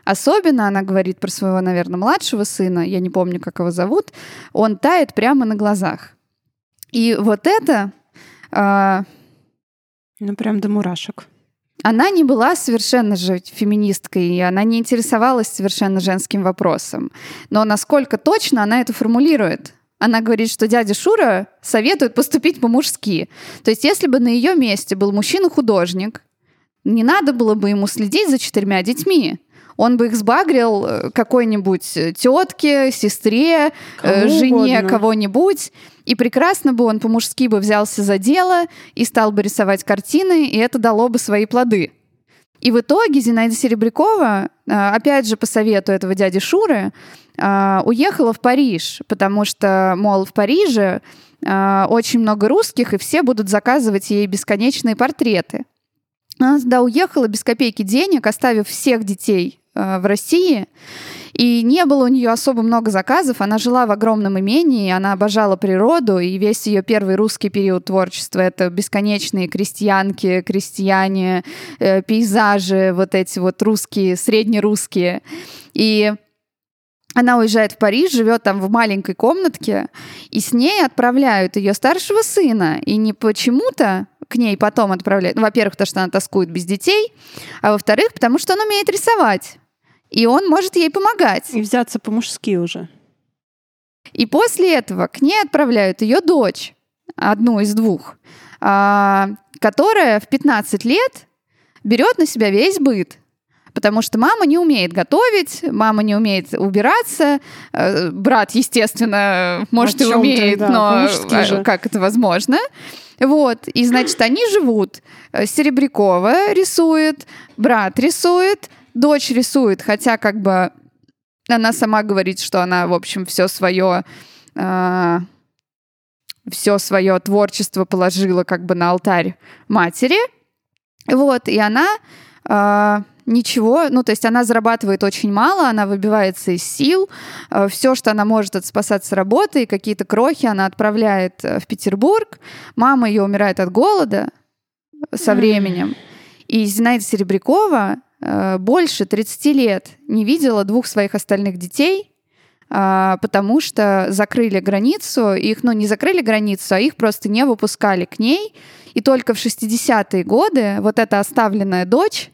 S3: Особенно она говорит про своего, наверное, младшего сына, я не помню, как его зовут, он тает прямо на глазах. И вот это...
S1: Э, ну, прям до мурашек.
S3: Она не была совершенно же феминисткой, и она не интересовалась совершенно женским вопросом. Но насколько точно она это формулирует? Она говорит, что дядя Шура советует поступить по-мужски. То есть, если бы на ее месте был мужчина-художник, не надо было бы ему следить за четырьмя детьми он бы их сбагрил э, какой-нибудь тетке, сестре, э, Кому жене кого-нибудь. И прекрасно бы он по-мужски бы взялся за дело и стал бы рисовать картины, и это дало бы свои плоды. И в итоге Зинаида Серебрякова, э, опять же по совету этого дяди Шуры, уехала в Париж, потому что, мол, в Париже очень много русских, и все будут заказывать ей бесконечные портреты. Она туда уехала без копейки денег, оставив всех детей Э, в России. И не было у нее особо много заказов. Она жила в огромном имении, она обожала природу, и весь ее первый русский период творчества это бесконечные крестьянки, крестьяне, э, пейзажи, вот эти вот русские, среднерусские. И она уезжает в Париж, живет там в маленькой комнатке, и с ней отправляют ее старшего сына. И не почему-то к ней потом отправляют. Ну, во-первых, потому что она тоскует без детей, а во-вторых, потому что он умеет рисовать. И он может ей помогать.
S1: И взяться по-мужски уже.
S3: И после этого к ней отправляют ее дочь, одну из двух, а, которая в 15 лет берет на себя весь быт. Потому что мама не умеет готовить, мама не умеет убираться, э, брат, естественно, может и умеет,
S1: да,
S3: но э,
S1: же.
S3: как это возможно? Вот, и значит, они живут. Э, Серебрякова рисует, брат рисует, дочь рисует, хотя как бы она сама говорит, что она, в общем, все свое все свое творчество положила как бы на алтарь матери. Вот, и она а, ничего, ну, то есть она зарабатывает очень мало, она выбивается из сил, все, что она может от спасаться с работы, и какие-то крохи она отправляет э, в Петербург. Мама ее умирает от голода со временем. И Зинаида Серебрякова э, больше 30 лет не видела двух своих остальных детей, а, потому что закрыли границу, их, ну, не закрыли границу, а их просто не выпускали к ней. И только в 60-е годы вот эта оставленная дочь,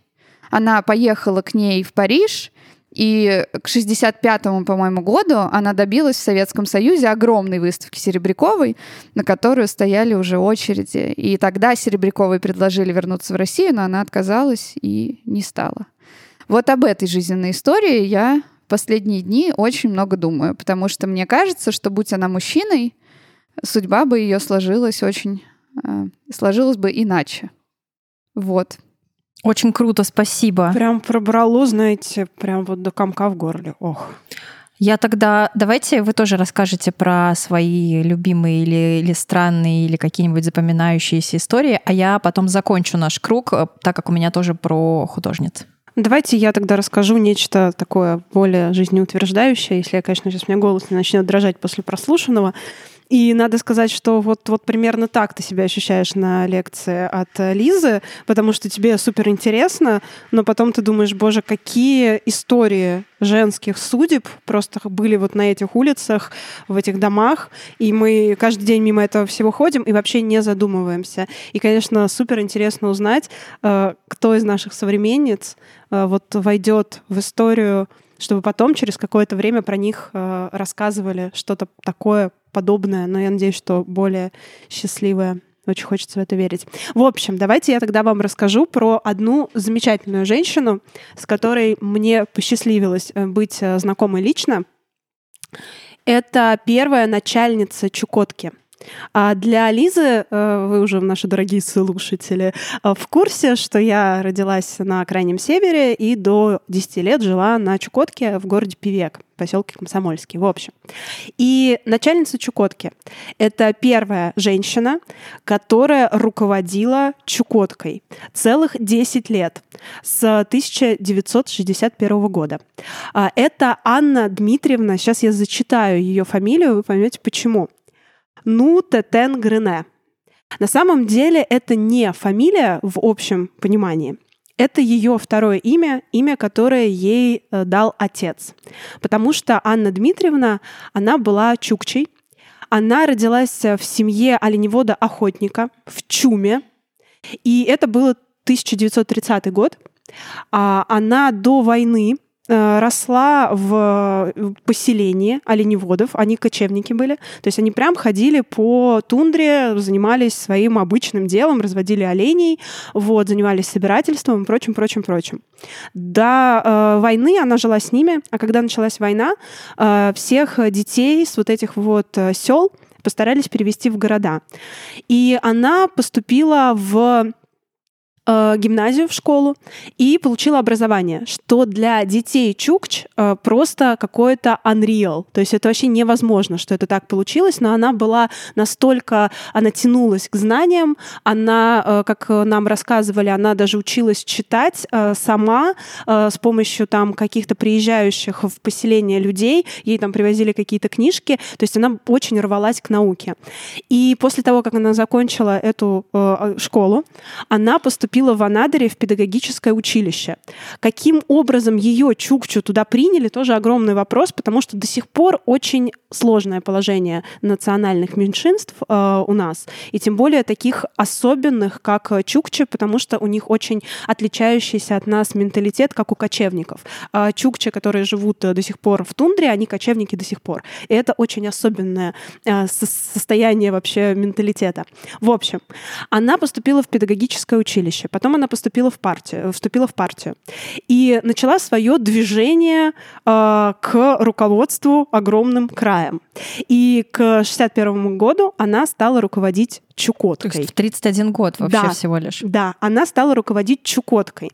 S3: она поехала к ней в Париж, и к 65-му, по-моему, году она добилась в Советском Союзе огромной выставки Серебряковой, на которую стояли уже очереди. И тогда Серебряковой предложили вернуться в Россию, но она отказалась и не стала. Вот об этой жизненной истории я в последние дни очень много думаю, потому что мне кажется, что будь она мужчиной, судьба бы ее сложилась очень... э, сложилась бы иначе. Вот.
S2: Очень круто, спасибо.
S1: Прям пробрало, знаете, прям вот до комка в горле. Ох.
S2: Я тогда... Давайте вы тоже расскажете про свои любимые или, или странные, или какие-нибудь запоминающиеся истории, а я потом закончу наш круг, э, так как у меня тоже про художниц.
S1: Давайте я тогда расскажу нечто такое более жизнеутверждающее, если, я, конечно, сейчас у меня голос не начнет дрожать после прослушанного. И надо сказать, что вот, вот примерно так ты себя ощущаешь на лекции от э, Лизы, потому что тебе супер интересно, но потом ты думаешь, боже, какие истории женских судеб просто были вот на этих улицах, в этих домах, и мы каждый день мимо этого всего ходим и вообще не задумываемся. И, конечно, супер интересно узнать, э, кто из наших современниц э, вот войдет в историю чтобы потом через какое-то время про них э, рассказывали что-то такое подобное, но я надеюсь, что более счастливое. Очень хочется в это верить. В общем, давайте я тогда вам расскажу про одну замечательную женщину, с которой мне посчастливилось э, быть э, знакомой лично. Это первая начальница Чукотки. А для Лизы, э, вы уже, наши дорогие слушатели, э, в курсе, что я родилась на Крайнем Севере и до 10 лет жила на Чукотке в городе Певек, поселке Комсомольский, в общем. И начальница Чукотки — это первая женщина, которая руководила Чукоткой целых 10 лет, с 1961 года. А, Это Анна Дмитриевна, сейчас я зачитаю ее фамилию, вы поймете почему. Ну Тетен Грене. На самом деле это не фамилия в общем понимании. Это ее второе имя, имя, которое ей э, дал отец. Потому что Анна Дмитриевна, она была чукчей. Она родилась в семье оленевода-охотника в Чуме. И это было 1930 год. А Она до войны росла в поселении оленеводов, они кочевники были, то есть они прям ходили по тундре, занимались своим обычным делом, разводили оленей, вот, занимались собирательством и прочим, прочим, прочим. До э, войны она жила с ними, а когда началась война, э, всех детей с вот этих вот э, сел постарались перевести в города. И она поступила в э, гимназию, в школу и получила образование, что для детей Чукч э, просто какое-то unreal. То есть это вообще невозможно, что это так получилось, но она была настолько, она тянулась к знаниям, она, э, как нам рассказывали, она даже училась читать сама с помощью там каких-то приезжающих в поселение людей, ей там привозили какие-то книжки, то есть она очень рвалась к науке. И после того, как она закончила эту школу, она поступила в Анадыре в педагогическое училище. Каким образом ее Чукчу туда приняли, тоже огромный вопрос, потому что до сих пор очень сложное положение национальных меньшинств э, у нас, и тем более таких особенных, как чукчи, потому что у них очень отличающийся от нас менталитет, как у кочевников. А чукчи, которые живут до сих пор в тундре, они кочевники до сих пор. И это очень особенное э, состояние вообще менталитета. В общем, она поступила в педагогическое училище, потом она поступила в партию, вступила в партию и начала свое движение э, к руководству огромным краем. И к 61 году она стала руководить Чукоткой. То
S2: есть в 31 год вообще
S1: да,
S2: всего лишь.
S1: Да, она стала руководить Чукоткой.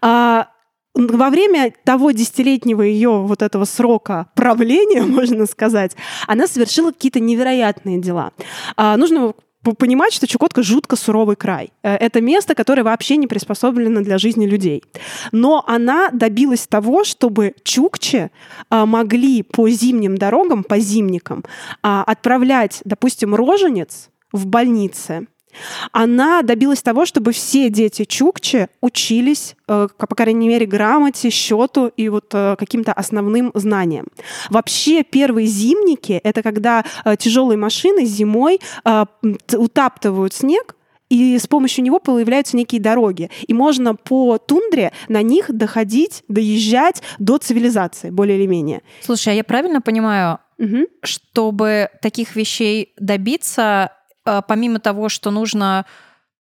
S1: А, во время того десятилетнего ее вот этого срока правления, можно сказать, она совершила какие-то невероятные дела. А, нужно понимать, что Чукотка жутко суровый край. Э, это место, которое вообще не приспособлено для жизни людей. Но она добилась того, чтобы чукчи а, могли по зимним дорогам, по зимникам а, отправлять, допустим, роженец в больнице, она добилась того, чтобы все дети Чукчи учились, э, по крайней мере, грамоте, счету и вот э, каким-то основным знаниям. Вообще первые зимники — это когда э, тяжелые машины зимой утаптывают снег, и с помощью него появляются некие дороги. И можно по тундре на них доходить, доезжать до цивилизации, более или менее.
S2: Слушай, а я правильно понимаю, угу. чтобы таких вещей добиться, помимо того, что нужно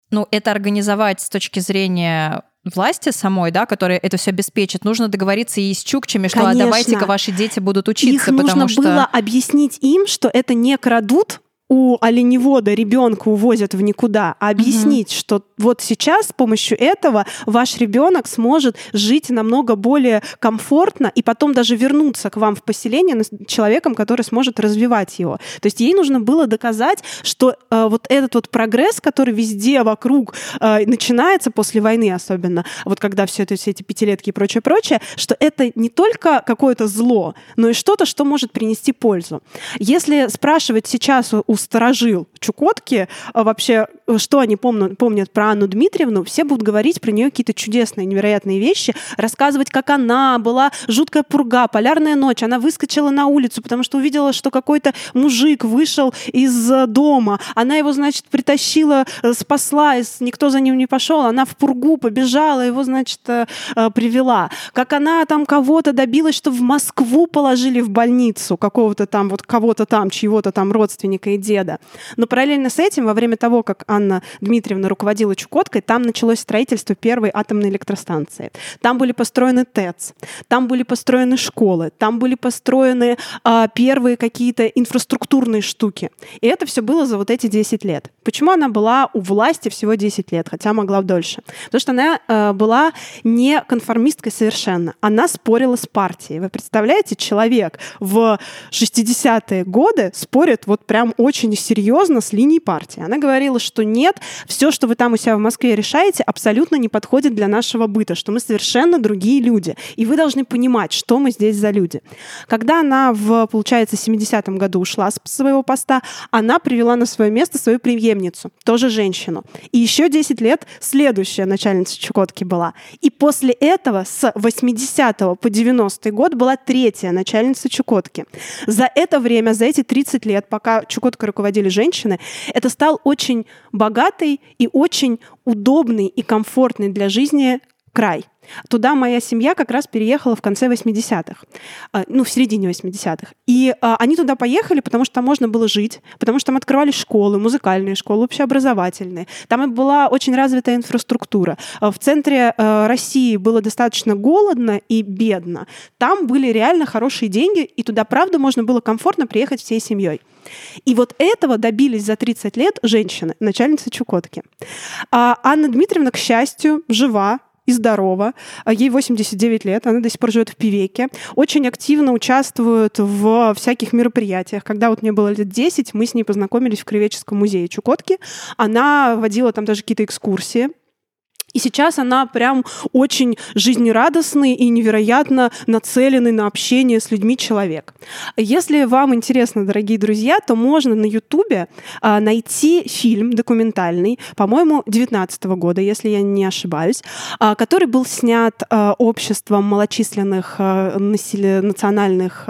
S2: ну, это организовать с точки зрения власти самой, да, которая это все обеспечит, нужно договориться и с чукчами, что
S1: Конечно.
S2: а давайте-ка ваши дети будут учиться.
S1: Их нужно
S2: что...
S1: было объяснить им, что это не крадут, у оленевода ребенка увозят в никуда, а объяснить, угу. что вот сейчас с помощью этого ваш ребенок сможет жить намного более комфортно и потом даже вернуться к вам в поселение человеком, который сможет развивать его. То есть ей нужно было доказать, что э, вот этот вот прогресс, который везде вокруг э, начинается после войны особенно, вот когда все это все эти пятилетки и прочее прочее, что это не только какое-то зло, но и что-то, что может принести пользу. Если спрашивать сейчас у сторожил Чукотки, а вообще, что они помнят, помнят про Анну Дмитриевну, все будут говорить про нее какие-то чудесные, невероятные вещи, рассказывать, как она была жуткая пурга, полярная ночь, она выскочила на улицу, потому что увидела, что какой-то мужик вышел из дома, она его, значит, притащила, э, спасла, никто за ним не пошел, она в пургу побежала, его, значит, э, э, привела. Как она там кого-то добилась, что в Москву положили в больницу, какого-то там, вот кого-то там, чьего-то там родственника и деда. Но параллельно с этим, во время того, как Анна Дмитриевна руководила Чукоткой, там началось строительство первой атомной электростанции. Там были построены ТЭЦ, там были построены школы, там были построены а, первые какие-то инфраструктурные штуки. И это все было за вот эти 10 лет. Почему она была у власти всего 10 лет, хотя могла дольше? Потому что она а, была не конформисткой совершенно. Она спорила с партией. Вы представляете, человек в 60-е годы спорит вот прям очень серьезно с линией партии. Она говорила, что нет, все, что вы там у себя в Москве решаете, абсолютно не подходит для нашего быта, что мы совершенно другие люди. И вы должны понимать, что мы здесь за люди. Когда она в, получается, 70-м году ушла с своего поста, она привела на свое место свою преемницу, тоже женщину. И еще 10 лет следующая начальница Чукотки была. И после этого с 80 по 90 год была третья начальница Чукотки. За это время, за эти 30 лет, пока Чукотка руководили женщины, это стал очень богатый и очень удобный и комфортный для жизни край. Туда моя семья как раз переехала в конце 80-х, а, ну, в середине 80-х. И а, они туда поехали, потому что там можно было жить, потому что там открывали школы, музыкальные школы, общеобразовательные. Там была очень развитая инфраструктура. А, в центре России было достаточно голодно и бедно. Там были реально хорошие деньги, и туда, правда, можно было комфортно приехать всей семьей. И вот этого добились за 30 лет женщины, начальницы Чукотки. А Анна Дмитриевна, к счастью, жива, и здорова. А ей 89 лет, она до сих пор живет в Пивеке. Очень активно участвует в всяких мероприятиях. Когда вот мне было лет 10, мы с ней познакомились в Кривеческом музее Чукотки. Она водила там даже какие-то экскурсии И сейчас она прям очень жизнерадостный и невероятно нацеленный на общение с людьми человек. Если вам интересно, дорогие друзья, то можно на Ютубе а, найти фильм документальный, по-моему, 19 года, если я не ошибаюсь, а, который был снят а, обществом малочисленных национальных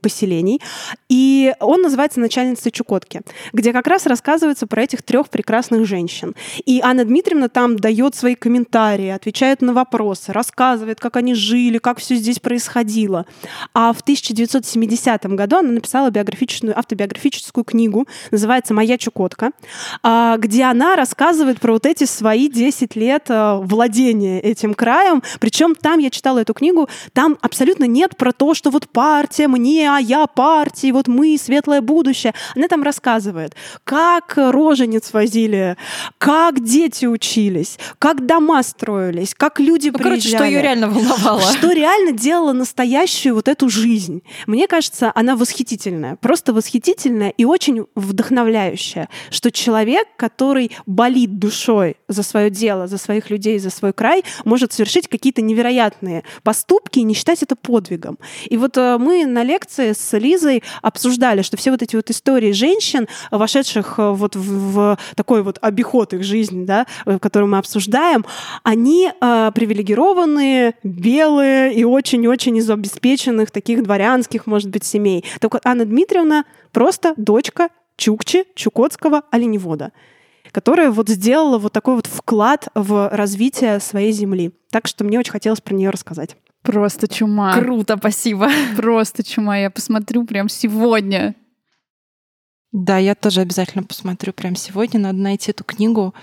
S1: поселений. И он называется «Начальница Чукотки», где как раз рассказывается про этих трех прекрасных женщин. И Анна Дмитриевна там дает свои комментарии, отвечает на вопросы, рассказывает, как они жили, как все здесь происходило. А в 1970 году она написала биографическую, автобиографическую книгу, называется «Моя Чукотка», а, где она рассказывает про вот эти свои 10 лет а, владения этим краем. Причем там, я читала эту книгу, там абсолютно нет про то, что вот партия мне, а я партии, вот мы, светлое будущее. Она там рассказывает, как роженец возили, как дети учились, как дома строились, как люди
S2: Ну, короче,
S1: приезжали.
S2: что ее реально волновало.
S1: Что реально делало настоящую вот эту жизнь. Мне кажется, она восхитительная, просто восхитительная и очень вдохновляющая, что человек, который болит душой за свое дело, за своих людей, за свой край, может совершить какие-то невероятные поступки и не считать это подвигом. И вот э, мы на лекции с Лизой обсуждали, что все вот эти вот истории женщин, вошедших э, вот в, в такой вот обиход их жизни, да, э, который мы обсуждаем, они э, привилегированные, белые и очень-очень из обеспеченных таких дворянских, может быть, семей. Так вот, Анна Дмитриевна просто дочка Чукчи, Чукотского оленевода которая вот сделала вот такой вот вклад в развитие своей земли. Так что мне очень хотелось про нее рассказать.
S3: Просто чума.
S2: Круто, спасибо.
S3: Просто чума. Я посмотрю прям сегодня.
S4: Да, я тоже обязательно посмотрю прямо сегодня. Надо найти эту книгу.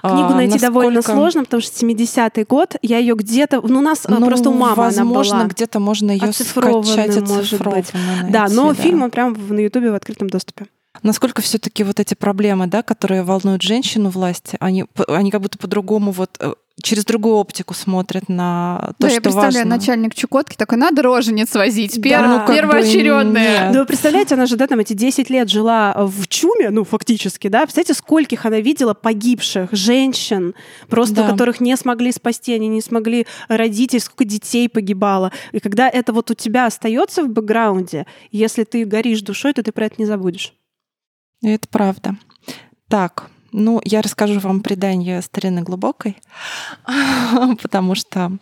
S1: Книгу
S4: А,
S1: найти довольно
S4: насколько-
S1: сложно, потому что 70-й год, я ее где-то... Ну, у нас э,
S4: Ну,
S1: просто у мамы
S4: возможно,
S1: она была.
S4: где-то можно ее скачать,
S1: может быть.
S4: оцифрованно
S1: Да,
S4: найти,
S1: но фильм он прям на Ютубе в открытом доступе.
S4: Насколько все-таки вот эти проблемы, да, которые волнуют женщину власти, они, они как будто по-другому вот э, через другую оптику смотрят на то,
S3: да,
S4: что
S3: я представляю,
S4: важно.
S3: начальник Чукотки такой, надо рожениц возить.
S1: Да.
S3: Пер-
S1: Ну, как бы
S3: первоочередное.
S4: нет.
S1: Да вы представляете, она же, да, там эти 10 лет жила в чуме, ну, фактически, да? Представляете, скольких она видела погибших женщин, просто
S4: Да.
S1: которых не смогли спасти, они не смогли родить, и сколько детей погибало. И когда это вот у тебя остается в бэкграунде, если ты горишь душой, то ты про это не забудешь.
S4: И Это правда. Так, ну, я расскажу вам предание старины глубокой, потому что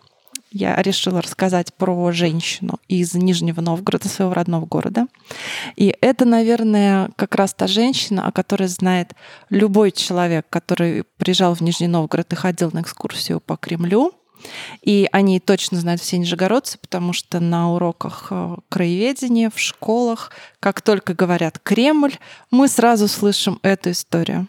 S4: я решила рассказать про женщину из Нижнего Новгорода, своего родного города. И это, наверное, как раз та женщина, о которой знает любой человек, который приезжал в Нижний Новгород и ходил на экскурсию по Кремлю. И они точно знают все нижегородцы, потому что на уроках э, краеведения, в школах, как только говорят Кремль, мы сразу слышим эту историю.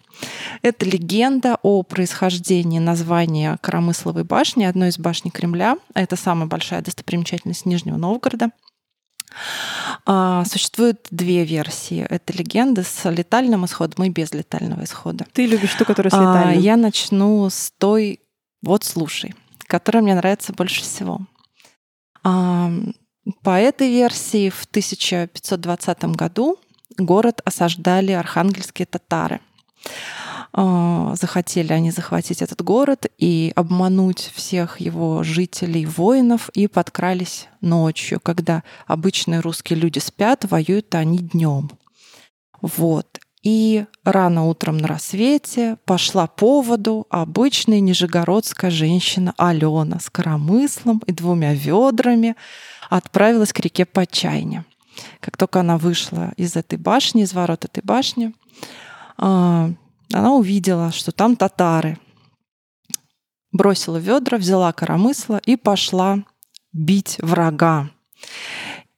S4: Это легенда о происхождении названия Коромысловой башни, одной из башни Кремля. Это самая большая достопримечательность Нижнего Новгорода. А, Существует две версии этой легенды с летальным исходом и без летального исхода.
S1: Ты любишь ту, которая с
S4: А,
S1: летальным.
S4: Я начну с той, вот слушай, которая мне нравится больше всего. По этой версии в 1520 году город осаждали архангельские татары. А, Захотели они захватить этот город и обмануть всех его жителей, воинов, и подкрались ночью, когда обычные русские люди спят, воюют они днем. Вот. И рано утром на рассвете пошла по воду обычная нижегородская женщина Алена с коромыслом и двумя ведрами отправилась к реке Почайне. Как только она вышла из этой башни, из ворот этой башни, а, она увидела, что там татары. Бросила ведра, взяла коромысло и пошла бить врага.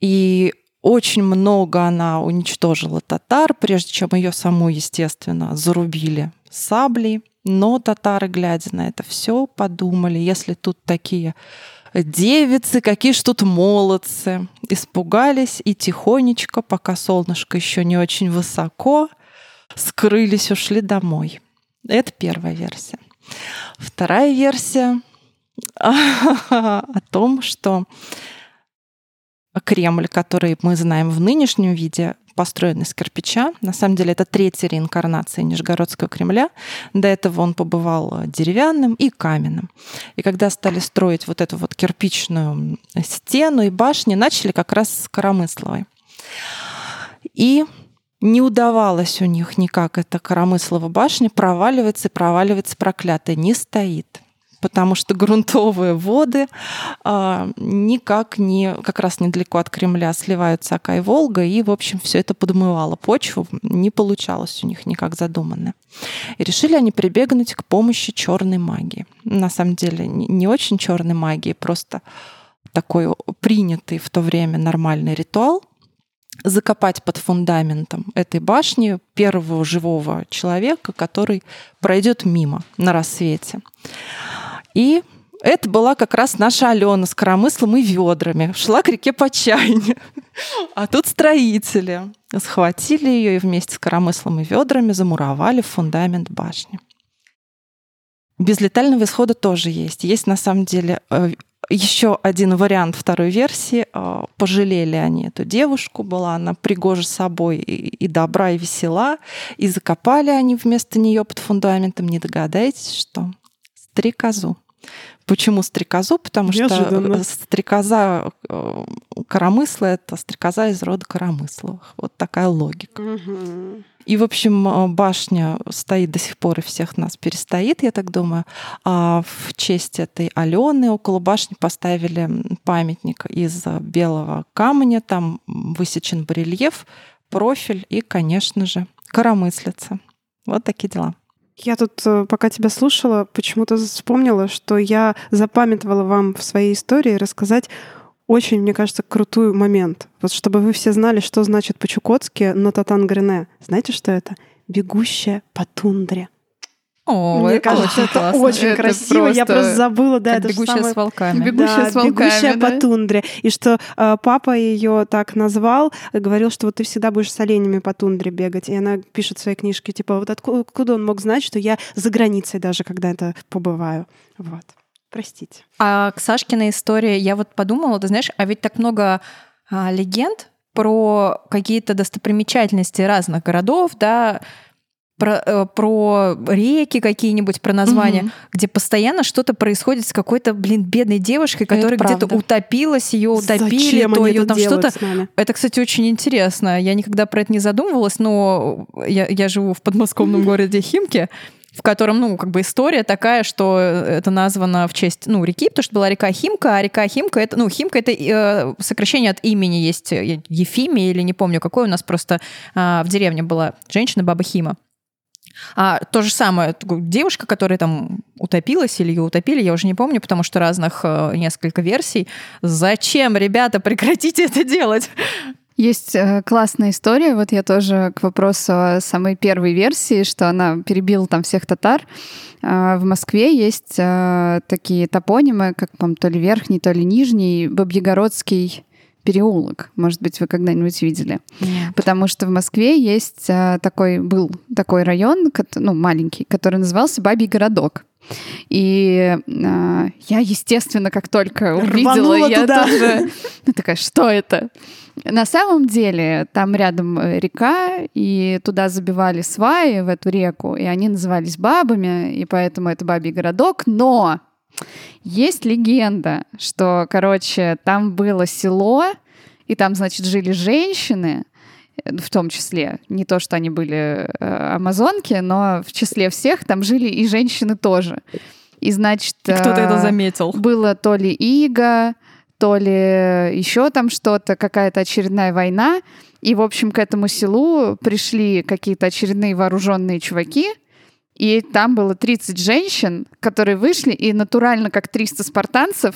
S4: И очень много она уничтожила татар, прежде чем ее саму, естественно, зарубили саблей. Но татары, глядя на это все, подумали, если тут такие девицы, какие ж тут молодцы. Испугались и тихонечко, пока солнышко еще не очень высоко, скрылись, ушли домой. Это первая версия. Вторая версия о том, что Кремль, который мы знаем в нынешнем виде, построен из кирпича. На самом деле это третья реинкарнация Нижегородского Кремля. До этого он побывал деревянным и каменным. И когда стали строить вот эту вот кирпичную стену и башни, начали как раз с Коромысловой. И не удавалось у них никак эта Коромыслова башня, проваливается и проваливается проклятая, не стоит потому что грунтовые воды а, никак не, как раз недалеко от Кремля сливаются Ака и Волга, и, в общем, все это подмывало почву, не получалось у них никак задуманно. И решили они прибегнуть к помощи черной магии. На самом деле не очень черной магии, просто такой принятый в то время нормальный ритуал — закопать под фундаментом этой башни первого живого человека, который пройдет мимо на рассвете. И это была как раз наша Алена с коромыслом и ведрами. Шла к реке по чайне. А тут строители схватили ее и вместе с коромыслом и ведрами замуровали в фундамент башни. Без летального исхода тоже есть. Есть на самом деле э, еще один вариант второй версии. Э, пожалели они эту девушку, была она пригожа собой и добра, и весела, и закопали они вместо нее под фундаментом. Не догадаетесь, что? Стрекозу. Почему стрекозу? Потому Неожиданно. что стрекоза э, коромысла — это стрекоза из рода коромысловых. Вот такая логика. Угу. И, в общем, э, башня стоит до сих пор и всех нас перестоит, я так думаю. А в честь этой Алены около башни поставили памятник из белого камня. Там высечен барельеф, профиль и, конечно же, коромыслица. Вот такие дела.
S1: Я тут, э, пока тебя слушала, почему-то вспомнила, что я запамятовала вам в своей истории рассказать очень, мне кажется, крутой момент. Вот чтобы вы все знали, что значит по-чукотски «нотатан грене». Знаете, что это? «Бегущая по тундре».
S2: О, Мне это кажется, очень
S1: это
S2: классно.
S1: очень это красиво. Просто Я просто забыла, да,
S2: это бегущая самое... с волками.
S3: Бегущая
S1: да,
S3: с волками,
S1: бегущая
S3: да?
S1: по тундре. И что э, папа ее так назвал, говорил, что вот ты всегда будешь с оленями по тундре бегать. И она пишет в своей книжке, типа, вот откуда, он мог знать, что я за границей даже, когда это побываю. Вот. Простите.
S2: А к Сашкиной истории я вот подумала, ты знаешь, а ведь так много а, легенд про какие-то достопримечательности разных городов, да, про, э, про реки какие-нибудь, про названия, угу. где постоянно что-то происходит с какой-то, блин, бедной девушкой, которая где-то утопилась, ее утопили,
S1: Зачем
S2: то
S1: ее
S2: там что-то. Это, кстати, очень интересно. Я никогда про это не задумывалась, но я, я живу в подмосковном городе Химки, в котором, ну, как бы история такая, что это названо в честь, ну, реки, потому что была река Химка, а река Химка, это, ну, Химка — это э, сокращение от имени есть э, Ефимия или не помню какой, у нас просто э, в деревне была женщина, баба Хима. А то же самое, девушка, которая там утопилась или ее утопили, я уже не помню, потому что разных э, несколько версий. Зачем, ребята, прекратите это делать?
S3: Есть э, классная история, вот я тоже к вопросу самой первой версии, что она перебила там всех татар. Э, в Москве есть э, такие топонимы, как, по то ли верхний, то ли нижний, Бабьегородский переулок. Может быть, вы когда-нибудь видели.
S2: Нет.
S3: Потому что в Москве есть а, такой, был такой район, ну, маленький, который назывался Бабий городок. И э, я, естественно, как только увидела,
S1: Рванула
S3: я
S1: туда.
S3: тоже ну, такая, что это? На самом деле там рядом э, река, и туда забивали сваи в эту реку, и они назывались бабами, и поэтому это бабий городок. Но есть легенда, что, короче, там было село, и там, значит, жили женщины, в том числе. Не то, что они были э, амазонки, но в числе всех там жили и женщины тоже. И, значит...
S2: И кто-то это
S3: э,
S2: заметил.
S3: Было то ли иго, то ли еще там что-то, какая-то очередная война. И, в общем, к этому селу пришли какие-то очередные вооруженные чуваки, и там было 30 женщин, которые вышли и натурально, как 300 спартанцев,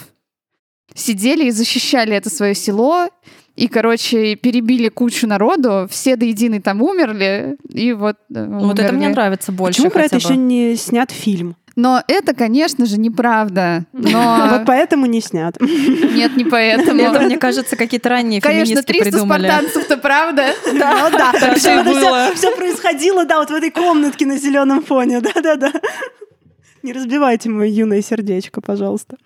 S3: сидели и защищали это свое село, и, короче, перебили кучу народу, все до единой там умерли, и вот э,
S2: Вот это мне нравится больше.
S1: Почему про это
S2: бы.
S1: еще не снят фильм?
S3: Но это, конечно же, неправда. Но
S1: Вот поэтому не снят.
S3: нет, не поэтому.
S2: Это, мне кажется, какие-то ранние
S3: Конечно,
S2: феминистки
S3: 300
S2: придумали.
S3: спартанцев-то правда.
S1: Да, да.
S2: Так было.
S1: всё- всё происходило, да, вот в этой комнатке на зеленом фоне. Да-да-да. Не разбивайте мое юное сердечко, пожалуйста.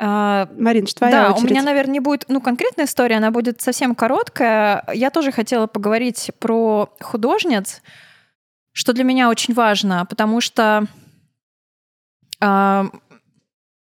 S1: А, Марин, что твоя
S2: Да,
S1: очередь?
S2: у меня, наверное, не будет, ну, конкретная история, она будет совсем короткая. Я тоже хотела поговорить про художниц, что для меня очень важно, потому что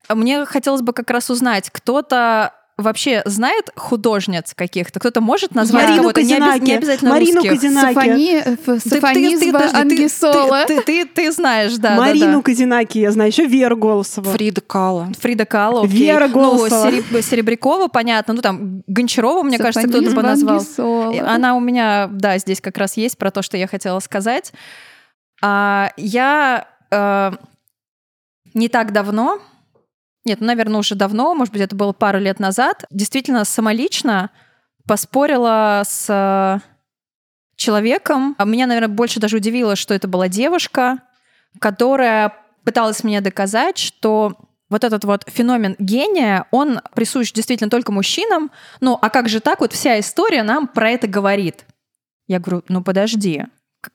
S2: мне хотелось бы как раз узнать, кто-то вообще знает художниц каких-то? Кто-то может назвать
S1: Марину
S2: кого-то? Не, оби- не обязательно
S1: Марину
S2: русских.
S1: Казинаки.
S3: Сафони, э,
S2: Ты- ты- ты- ты-
S3: Ангисола.
S2: Ты, ты, ты- ты знаешь, да. да,
S1: Марину
S2: да.
S1: Казинаки, я знаю, еще Веру Голосову.
S4: Фрида Кала.
S2: Фрида Кала, окей.
S1: Вера
S2: Ну,
S1: Голосова.
S2: Сереб- Серебрякова, понятно. Ну, там, Гончарова, мне кажется, кто-то бы назвал.
S3: Ангисола.
S2: Она у меня, да, здесь как раз есть про то, что я хотела сказать. А, я э, не так давно, нет, ну, наверное, уже давно, может быть, это было пару лет назад, действительно самолично поспорила с э, человеком. А Меня, наверное, больше даже удивило, что это была девушка, которая пыталась мне доказать, что вот этот вот феномен гения, он присущ действительно только мужчинам. Ну, а как же так? Вот вся история нам про это говорит. Я говорю, ну подожди,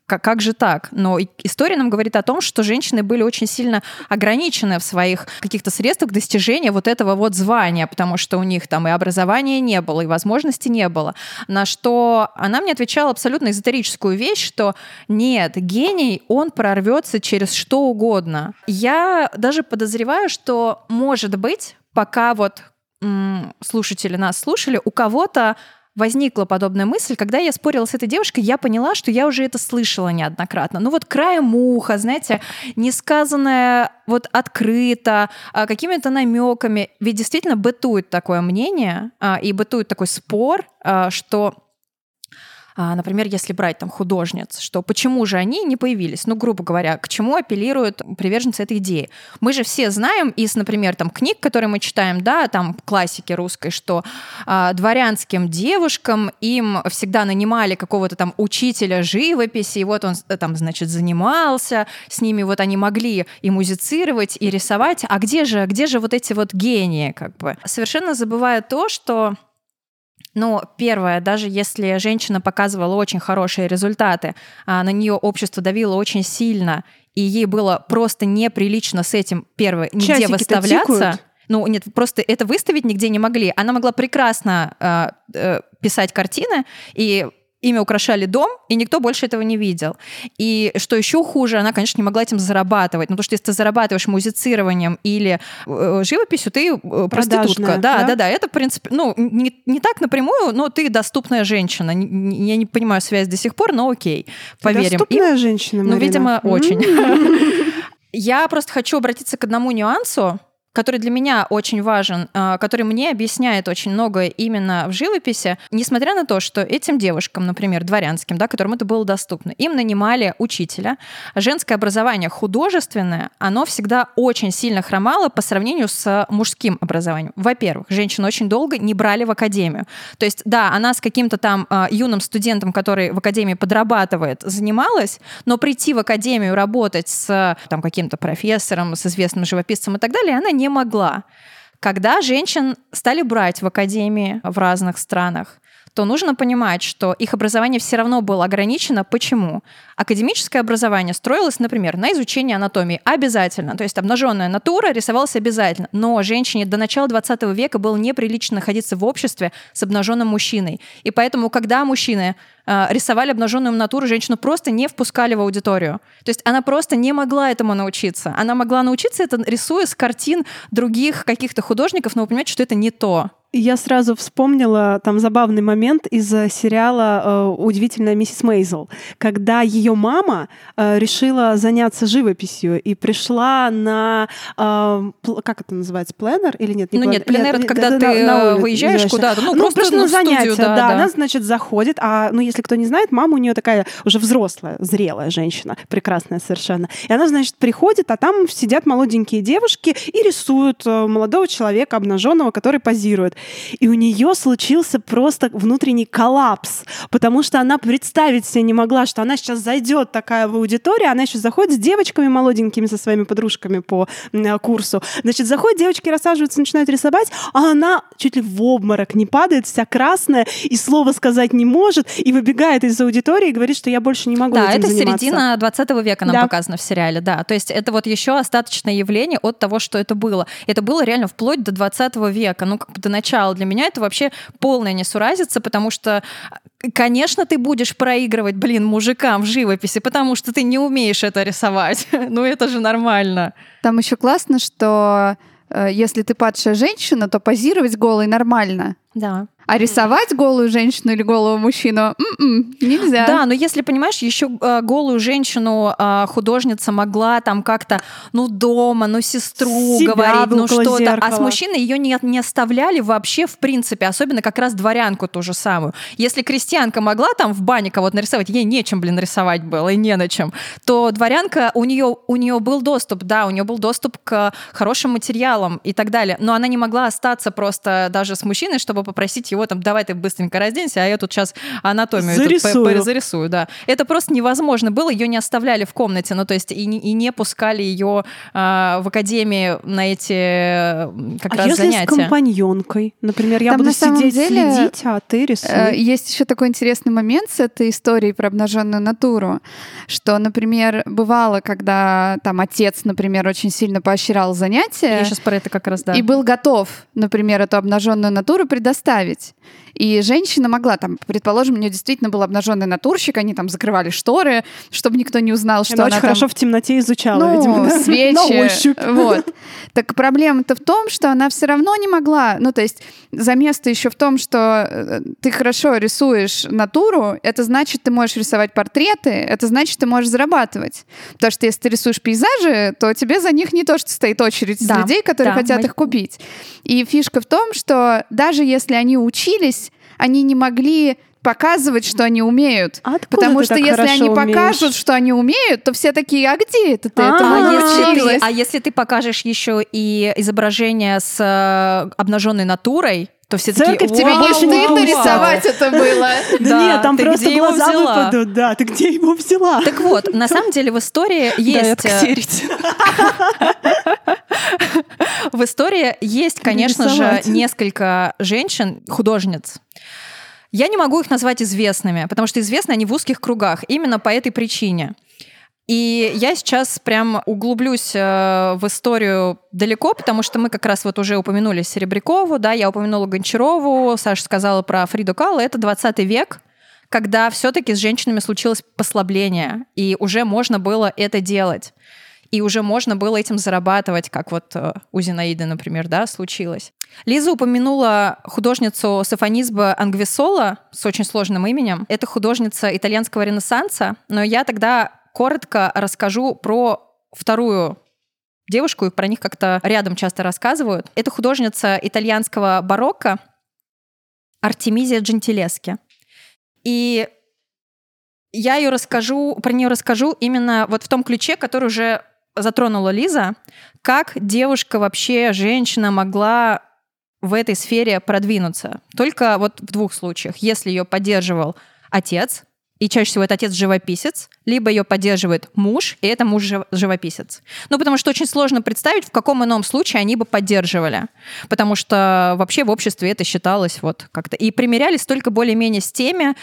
S2: как же так? Но история нам говорит о том, что женщины были очень сильно ограничены в своих каких-то средствах достижения вот этого вот звания, потому что у них там и образования не было, и возможности не было. На что она мне отвечала абсолютно эзотерическую вещь, что нет, гений, он прорвется через что угодно. Я даже подозреваю, что, может быть, пока вот слушатели нас слушали, у кого-то возникла подобная мысль, когда я спорила с этой девушкой, я поняла, что я уже это слышала неоднократно. Ну вот краем уха, знаете, несказанное вот открыто, а, какими-то намеками. Ведь действительно бытует такое мнение, а, и бытует такой спор, а, что например, если брать там художниц, что почему же они не появились? Ну, грубо говоря, к чему апеллируют приверженцы этой идеи? Мы же все знаем из, например, там книг, которые мы читаем, да, там классики русской, что а, дворянским девушкам им всегда нанимали какого-то там учителя живописи, и вот он э, там, значит, занимался, с ними вот они могли и музицировать, и рисовать. А где же, где же вот эти вот гении, как бы? Совершенно забывая то, что ну, первое, даже если женщина показывала очень хорошие результаты, а на нее общество давило очень сильно, и ей было просто неприлично с этим, первое, нигде
S1: Часики-то
S2: выставляться.
S1: тикают.
S2: Ну, нет, просто это выставить нигде не могли. Она могла прекрасно э, э, писать картины, и ими украшали дом, и никто больше этого не видел. И что еще хуже, она, конечно, не могла этим зарабатывать. Ну, потому что если ты зарабатываешь музицированием или э, живописью, ты э, проститутка. Да,
S1: да?
S2: да, да, Это, в принципе, ну, не, не так напрямую, но ты доступная женщина. Я не понимаю связь до сих пор, но окей, поверим. им.
S1: Доступная женщина,
S2: Ну,
S1: Марина?
S2: видимо,
S1: М.
S2: очень. Я просто хочу обратиться к одному нюансу, который для меня очень важен, а, который мне объясняет очень многое именно в живописи, несмотря на то, что этим девушкам, например, дворянским, да, которым это было доступно, им нанимали учителя. Женское образование художественное, оно всегда очень сильно хромало по сравнению с мужским образованием. Во-первых, женщин очень долго не брали в академию. То есть, да, она с каким-то там а, юным студентом, который в академии подрабатывает, занималась, но прийти в академию работать с там, каким-то профессором, с известным живописцем и так далее, она не могла. Когда женщин стали брать в академии в разных странах, то нужно понимать, что их образование все равно было ограничено. Почему? Академическое образование строилось, например, на изучении анатомии обязательно. То есть обнаженная натура рисовалась обязательно. Но женщине до начала 20 века было неприлично находиться в обществе с обнаженным мужчиной. И поэтому, когда мужчины э, рисовали обнаженную натуру, женщину просто не впускали в аудиторию. То есть она просто не могла этому научиться. Она могла научиться это, рисуя с картин других каких-то художников, но вы понимаете, что это не то.
S1: Я сразу вспомнила там забавный момент из э, сериала э, «Удивительная миссис Мейзел», когда ее мама э, решила заняться живописью и пришла на, как это называется, пленер или нет?
S2: Ну
S1: плен-
S2: нет, пленер — это когда
S1: на-
S2: ты,
S1: на улицу
S2: выезжаешь
S1: езжаешь.
S2: куда-то, ну,
S1: Ну,
S2: просто
S1: просто
S2: на
S1: на
S2: студию,
S1: занятия,
S2: да,
S1: да,
S2: да.
S1: Она, значит, заходит, а, ну, если кто не знает, мама у нее такая уже взрослая, зрелая женщина, прекрасная совершенно. И она, значит, приходит, а там сидят молоденькие девушки и рисуют молодого человека обнаженного, который позирует. И у нее случился просто внутренний коллапс, потому что она представить себе не могла, что она сейчас зайдет такая в аудиторию, она еще заходит с девочками молоденькими, со своими подружками по курсу. Значит, заходят девочки, рассаживаются, начинают рисовать, а она чуть ли в обморок не падает, вся красная, и слова сказать не может, и выбегает из аудитории и говорит, что я больше не могу
S2: да,
S1: этим
S2: это
S1: заниматься.
S2: середина 20 века нам
S1: Да.
S2: показано в сериале, да. То есть это вот еще остаточное явление от того, что это было. Это было реально вплоть до 20 века, ну как бы до начала. Для меня это вообще полная несуразица, потому что, конечно, ты будешь проигрывать, блин, мужикам в живописи, потому что ты не умеешь это рисовать. ну это же нормально.
S3: Там еще классно, что э, если ты падшая женщина, то позировать голой нормально.
S2: Да.
S3: А рисовать голую женщину или голого мужчину м-м, нельзя.
S2: Да, но если понимаешь, еще э, голую женщину э, художница могла там как-то, ну дома, ну сестру
S1: Себя
S2: говорить, ну что-то, а
S1: зеркала.
S2: с мужчиной ее не, не оставляли вообще в принципе, особенно как раз дворянку ту же самую. Если крестьянка могла там в бане кого-то нарисовать, ей нечем, блин, рисовать было и не на чем, то дворянка у нее у нее был доступ, да, у нее был доступ к хорошим материалам и так далее, но она не могла остаться просто даже с мужчиной, чтобы попросить его там, давай ты быстренько разденься, а я тут сейчас анатомию
S1: Зарисую.
S2: зарисую, да. Это просто невозможно было, ее не оставляли в комнате, ну то есть и, не- и не пускали ее а, в академии на эти как
S1: а
S2: раз
S1: если
S2: занятия.
S1: с компаньонкой? Например, я
S3: Там
S1: буду
S3: на самом
S1: сидеть,
S3: деле,
S1: следить, а ты рисуй.
S3: Э, Есть еще такой интересный момент с этой историей про обнаженную натуру, что, например, бывало, когда там отец, например, очень сильно поощрял занятия,
S2: Я сейчас про это как раз, да.
S3: и был готов, например, эту обнаженную натуру предоставить. И женщина могла, там, предположим, у нее действительно был обнаженный натурщик, они там закрывали шторы, чтобы никто не узнал, что
S1: Она
S3: она
S1: очень
S3: там
S1: хорошо в темноте изучала,
S3: ну,
S1: видимо, да?
S3: свечи.
S1: на ощупь.
S3: Вот. Так проблема-то в том, что она все равно не могла. Ну, то есть замес-то еще в том, что э, ты хорошо рисуешь натуру, это значит, ты можешь рисовать портреты, это значит, ты можешь зарабатывать. Потому что если ты рисуешь пейзажи, то тебе за них не то, что стоит очередь из
S2: Да,
S3: людей, которые
S2: да,
S3: хотят
S2: мы-
S3: их купить. И фишка в том, что даже если они учились, они не могли показывать, что они умеют.
S1: А откуда
S3: Потому что если они
S1: умеешь?
S3: покажут, что они умеют, то все такие, а где это ты
S1: А,
S2: А если, ты,
S3: научилась?»
S2: а если ты покажешь еще и изображение с э, обнаженной натурой, то все такие,
S1: Церковь тебе
S2: «Вау,
S1: больше не
S3: Стыдно
S1: вау».
S3: рисовать это было.
S1: Да, нет, там просто глаза выпадут. Да, ты где его взяла?
S2: Так вот, на самом деле в истории есть... э. В истории есть, конечно же, несколько женщин, художниц. Я не могу их назвать известными, потому что известны они в узких кругах, именно по этой причине. И я сейчас прям углублюсь э, в историю далеко, потому что мы как раз вот уже упомянули Серебрякову, да, я упомянула Гончарову, Саша сказала про Фриду Калло, это 20 век, когда все-таки с женщинами случилось послабление, и уже можно было это делать. И уже можно было этим зарабатывать, как вот э, у Зинаиды, например, да, случилось. Лиза упомянула художницу Сафонизба Ангвисола с очень сложным именем. Это художница итальянского ренессанса, но я тогда коротко расскажу про вторую девушку, и про них как-то рядом часто рассказывают. Это художница итальянского барокко Артемизия Джентилески. И я ее расскажу, про нее расскажу именно вот в том ключе, который уже затронула Лиза, как девушка вообще, женщина могла в этой сфере продвинуться. Только вот в двух случаях. Если ее поддерживал отец, и чаще всего это отец-живописец, либо ее поддерживает муж, и это муж-живописец. Ну, потому что очень сложно представить, в каком ином случае они бы поддерживали. Потому что вообще в обществе это считалось вот как-то. И примерялись только более-менее с теми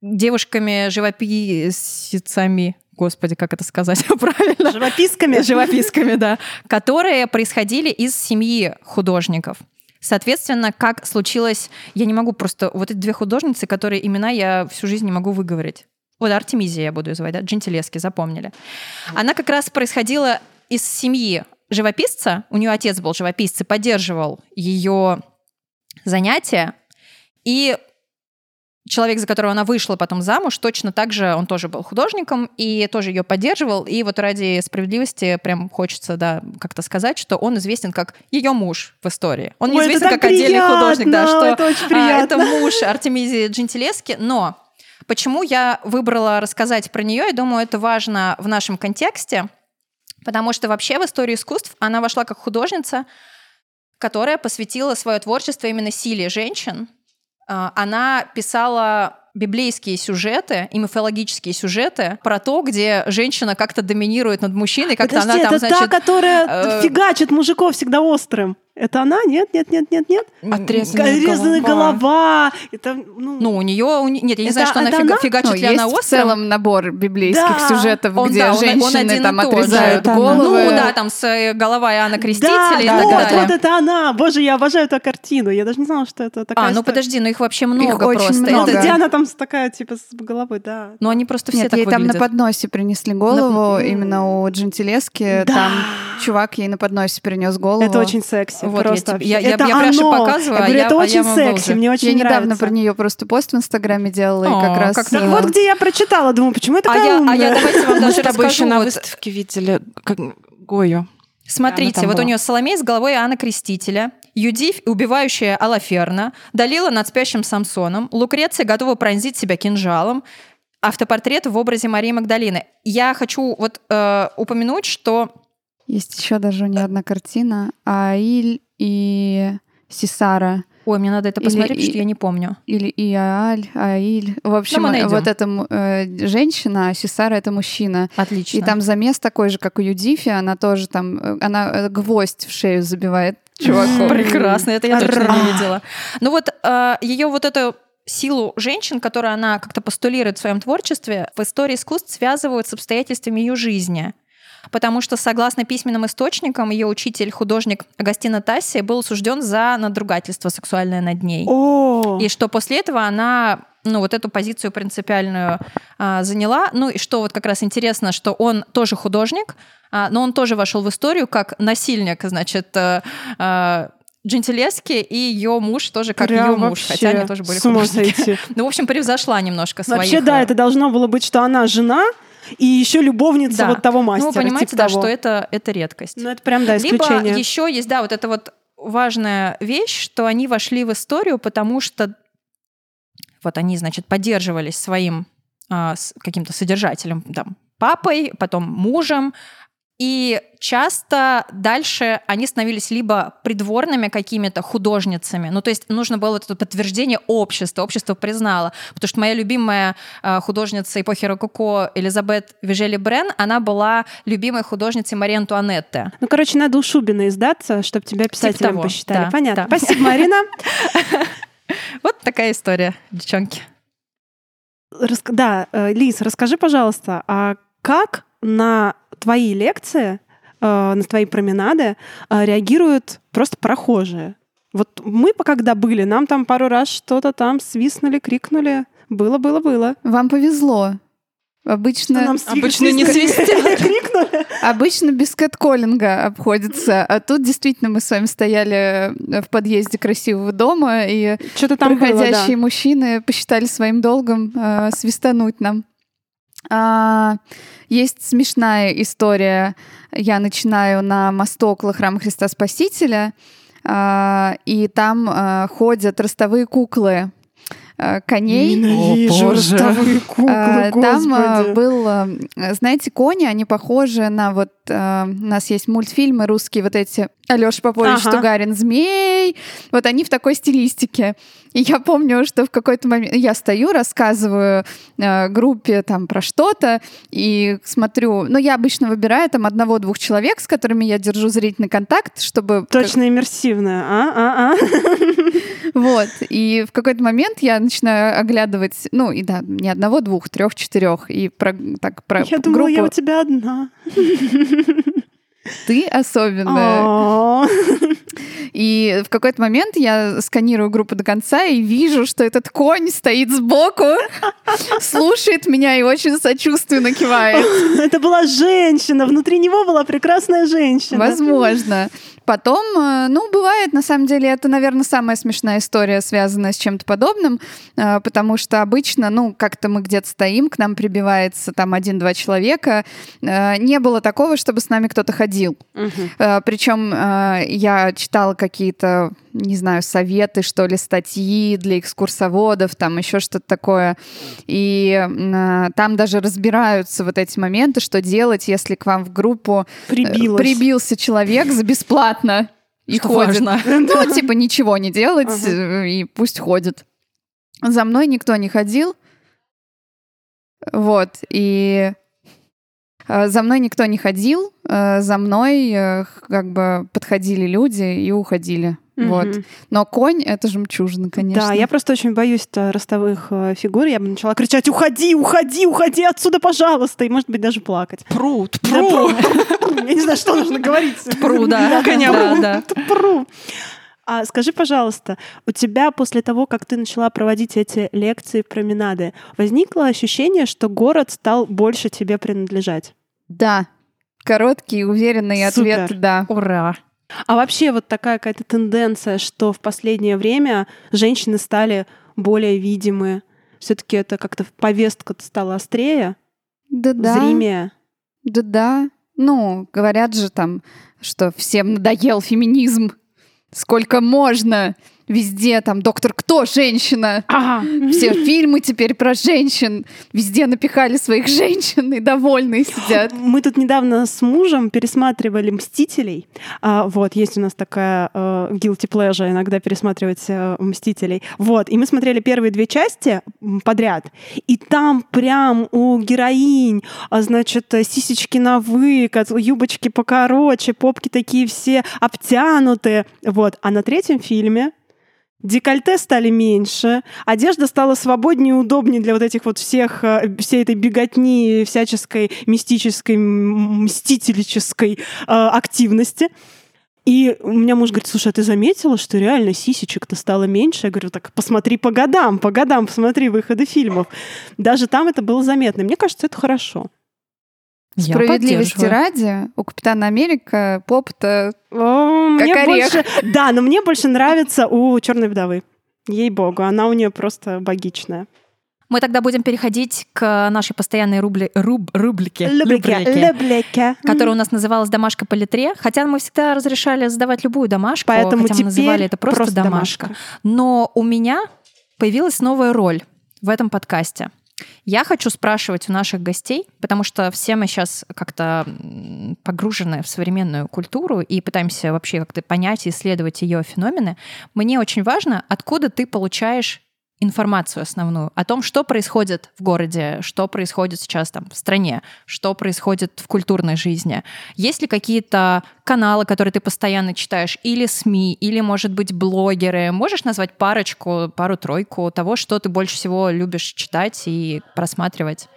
S2: девушками-живописцами, господи, как это сказать правильно?
S1: Живописками.
S2: живописками, да, которые происходили из семьи художников. Соответственно, как случилось, я не могу просто, вот эти две художницы, которые имена я всю жизнь не могу выговорить. Вот Артемизия я буду ее звать, да, Джентилески, запомнили. Она как раз происходила из семьи живописца, у нее отец был живописец и поддерживал ее занятия, и человек, за которого она вышла потом замуж, точно так же он тоже был художником и тоже ее поддерживал. И вот ради справедливости прям хочется, да, как-то сказать, что он известен как ее муж в истории. Он не
S1: Ой,
S2: известен как отдельный художник, да,
S1: приятно,
S2: что
S1: это очень
S2: а,
S1: приятно.
S2: это муж Артемизии Джентилески. Но почему я выбрала рассказать про нее? Я думаю, это важно в нашем контексте, потому что вообще в историю искусств она вошла как художница которая посвятила свое творчество именно силе женщин. А, Она писала библейские сюжеты и мифологические сюжеты про то, где женщина как-то доминирует над мужчиной, как-то она там,
S1: это
S2: значит...
S1: та, которая
S2: э,
S1: фигачит мужиков всегда острым. Это она? Нет, нет, нет, нет, нет.
S4: Отрезанная
S1: Резаная
S4: голова.
S1: голова. Это, ну,
S2: Ну, у нее... Нет, я не
S1: Это-
S2: знаю, что она фига-
S1: она?
S2: фигачит
S3: Ну,
S2: ли
S3: есть
S2: она
S3: в
S2: острым.
S3: целом набор библейских
S1: Да.
S3: сюжетов,
S2: Он,
S3: где
S2: да, он- он
S3: женщины
S2: и
S3: там отрезают
S4: она.
S3: головы.
S2: Ну, да, там с э, голова Иоанна
S1: да,
S2: Крестителя и
S1: да,
S2: так
S1: вот,
S2: далее.
S1: вот это она. Боже, я обожаю эту картину. Я даже не знала, что это такая
S2: А, ну подожди, ну их вообще много
S3: очень
S2: просто.
S3: много.
S1: Это
S2: Это-
S1: Диана там с- такая, типа, с головой, да.
S2: Ну, они просто все
S3: Нет,
S2: так
S3: ей там на
S2: выглядят.
S3: подносе принесли голову,
S1: На-
S3: именно у Джентилески.
S1: Да.
S3: Там чувак ей на подносе принес голову.
S1: Это очень секси.
S2: Вот, я
S1: просто
S2: тебе- я- я-
S1: это
S2: я прямо
S1: оно.
S2: показываю,
S1: Я
S2: а
S1: говорю,
S2: я-
S1: это
S2: а
S1: очень
S2: я
S1: секси, мне очень
S3: Я недавно
S1: нравится.
S3: про нее просто пост в Инстаграме делала, и
S2: О,
S3: как раз...
S2: как
S1: Так
S3: э,
S1: вот, где я прочитала, думаю, почему я
S2: А я, а я давайте вам
S4: Мы
S2: даже
S4: еще
S2: расскажу.
S4: на
S2: вот-
S4: выставке видели Гою.
S2: Смотрите, вот у нее Соломей с головой Иоанна Крестителя, Юдив, убивающая Алаферна, Далила над спящим Самсоном, Лукреция готова пронзить себя кинжалом, автопортрет в образе Марии Магдалины. Я хочу вот э, упомянуть, что
S3: Есть еще даже у нее одна картина. Аиль и Сисара.
S2: Ой, мне надо это
S3: Или
S2: посмотреть, потому
S3: и-
S2: что я не помню.
S3: Или Иааль, Аиль. В общем,
S2: найдем.
S3: вот это м- э, женщина, а Сисара — это мужчина.
S2: Отлично.
S3: И там замес такой же, как у Юдифи. Она тоже там... э, Она э, гвоздь в шею забивает чуваку.
S2: Прекрасно, это я точно не видела. Ну вот ее вот эту силу женщин, которую она как-то постулирует в своем творчестве, в истории искусств связывают с обстоятельствами ее жизни. Потому что, согласно письменным источникам, ее учитель, художник Агастина Тасси, был осужден за надругательство сексуальное над ней.
S1: О,
S2: И что после этого она ну, вот эту позицию принципиальную а, заняла. Ну, и что вот как раз интересно, что он тоже художник, а, но он тоже вошел в историю как насильник, значит, э, э, Джентилески и ее муж тоже как
S1: прям
S2: ее муж, хотя они тоже были
S1: с ума
S2: художники.
S1: сойти.
S2: Ну, в общем, превзошла немножко своих.
S1: Вообще, да,
S2: э,
S1: это должно было быть, что она жена и еще любовница
S2: да.
S1: вот того мастера.
S2: Ну, вы понимаете,
S1: типа
S2: да,
S1: того.
S2: что это, это редкость.
S1: Ну, это прям, да,
S2: Либо
S1: исключение.
S2: еще есть, да, вот это вот важная вещь, что они вошли в историю, потому что вот они, значит, поддерживались своим а, каким-то содержателем, там, папой, потом мужем, и часто дальше они становились либо придворными какими-то художницами, ну то есть нужно было вот это подтверждение общества, общество признало, потому что моя любимая а, художница эпохи Рококо Элизабет Вижели Брен, она была любимой художницей Марии Антуанетты.
S1: Ну, короче, надо у Шубина издаться, чтобы тебя писателем
S2: того,
S1: посчитали.
S2: да,
S1: Понятно.
S2: да.
S1: Спасибо, Марина.
S2: Вот такая история, девчонки.
S1: Да, э, Лиз, расскажи, пожалуйста, а как на твои лекции, э, на твои променады э, реагируют просто прохожие? Вот мы, когда были, нам там пару раз что-то там свистнули, крикнули. Было, было, было.
S3: Вам повезло. Обычно,
S1: нам сви-
S4: обычно не
S1: свистнули, крикнули.
S3: обычно без кэтколлинга обходится. А тут действительно мы с вами стояли э, в подъезде красивого дома, и
S1: Что-то там было, да.
S3: проходящие мужчины посчитали своим долгом э, свистануть нам. А, есть смешная история. Я начинаю на мосту около храма Христа Спасителя, а, и там а, ходят ростовые куклы коней.
S1: Ненавижу
S4: О,
S1: ростовые куклы,
S3: А, Там а,
S1: господи.
S3: был, а, знаете, кони, они похожи на вот... а, У нас есть мультфильмы русские, вот эти Алёша Попович
S1: Ага.
S3: Тугарин, Змей. Вот они в такой стилистике. И я помню, что в какой-то момент я стою, рассказываю э, группе там про что-то и смотрю. Ну, я обычно выбираю там одного-двух человек, с которыми я держу зрительный контакт, чтобы...
S1: Точно иммерсивная, а? а, а.
S3: Вот. И в какой-то момент я начинаю оглядывать, ну, и да, не одного, двух, трех, четырех. И про, так, про
S1: Я думала, я у тебя одна.
S3: Ты особенная. И в какой-то момент я сканирую группу до конца и вижу, что этот конь стоит сбоку, слушает меня и очень сочувственно кивает.
S1: Это была женщина, внутри него была прекрасная женщина.
S3: Возможно. Потом, э, ну, бывает, на самом деле, это, наверное, самая смешная история, связанная с чем-то подобным, э, потому что обычно, ну, как-то мы где-то стоим, к нам прибивается там один-два человека. Э, Не было такого, чтобы с нами кто-то ходил.
S1: Мгм.
S3: Причем я читала какие-то, не знаю, советы, что ли, статьи для экскурсоводов, там еще что-то такое. И э, там даже разбираются вот эти моменты, что делать, если к вам в группу э,
S1: Прибилась.
S3: прибился человек за бесплатно. И
S2: Что
S3: ходит.
S2: важно.
S3: Ну, типа, ничего не делать,
S1: Ага.
S3: э, и пусть ходит. За мной никто не ходил. Вот, и э, за мной никто не ходил, э, за мной э, как бы подходили люди и уходили. Вот.
S1: Мгм.
S3: Но конь — это жемчужина, конечно.
S1: Да, я просто очень боюсь э, ростовых э, фигур. Я бы начала кричать «Уходи, уходи, уходи отсюда, пожалуйста!» И, может быть, даже плакать.
S4: Пруд,
S1: Да,
S4: пруд.
S1: пру. Я не знаю, что нужно говорить.
S2: Пру, да.
S1: Коня, пру.
S2: Да.
S1: А скажи, пожалуйста, у тебя после того, как ты начала проводить эти лекции, променады, возникло ощущение, что город стал больше тебе принадлежать?
S3: Да. Короткий, уверенный
S1: Супер.
S3: ответ «да».
S2: Ура.
S1: А вообще вот такая какая-то тенденция, что в последнее время женщины стали более видимы. Все-таки это как-то повестка стала острее,
S3: Да-да.
S1: зримее.
S3: Да-да. Ну, говорят же там, что всем надоел феминизм. Сколько можно? Везде там доктор кто женщина. Все фильмы теперь про женщин. Везде напихали своих женщин и довольные сидят.
S1: Мы тут недавно с мужем пересматривали «Мстителей». А, вот, есть у нас такая э, guilty pleasure иногда пересматривать э, «Мстителей». Вот, и мы смотрели первые две части подряд. И там прям у героинь, а, значит, э, сисечки на выкат, юбочки покороче, попки такие все обтянутые. Вот, а на третьем фильме Декольте стали меньше, одежда стала свободнее и удобнее для вот этих вот всех, э, всей этой беготни, всяческой мистической, мстительческой э, активности. И у меня муж говорит, слушай, а ты заметила, что реально сисечек-то стало меньше? Я говорю, так посмотри по годам, по годам посмотри выходы фильмов. Даже там это было заметно. Мне кажется, это хорошо.
S2: Я
S3: Справедливости ради, у Капитана Америка поп-то...
S1: О, мне
S3: Как орех.
S1: больше... Да, но мне больше нравится у Черной вдовы. Ей-богу, она у нее просто богичная.
S2: Мы тогда будем переходить к нашей постоянной рубли, руб, рубрике,
S1: Люблике,
S2: рубрике,
S1: люблике.
S2: которая у нас называлась «Домашка по литре», хотя мы всегда разрешали задавать любую домашку,
S1: Поэтому
S2: хотя мы
S1: теперь
S2: называли это просто,
S1: просто
S2: домашка.
S1: домашка.
S2: Но у меня появилась новая роль в этом подкасте. Я хочу спрашивать у наших гостей, потому что все мы сейчас как-то погружены в современную культуру и пытаемся вообще как-то понять и исследовать ее феномены. Мне очень важно, откуда ты получаешь информацию основную о том, что происходит в городе, что происходит сейчас там в стране, что происходит в культурной жизни. Есть ли какие-то каналы, которые ты постоянно читаешь, или СМИ, или, может быть, блогеры? Можешь назвать парочку, пару-тройку того, что ты больше всего любишь читать и просматривать?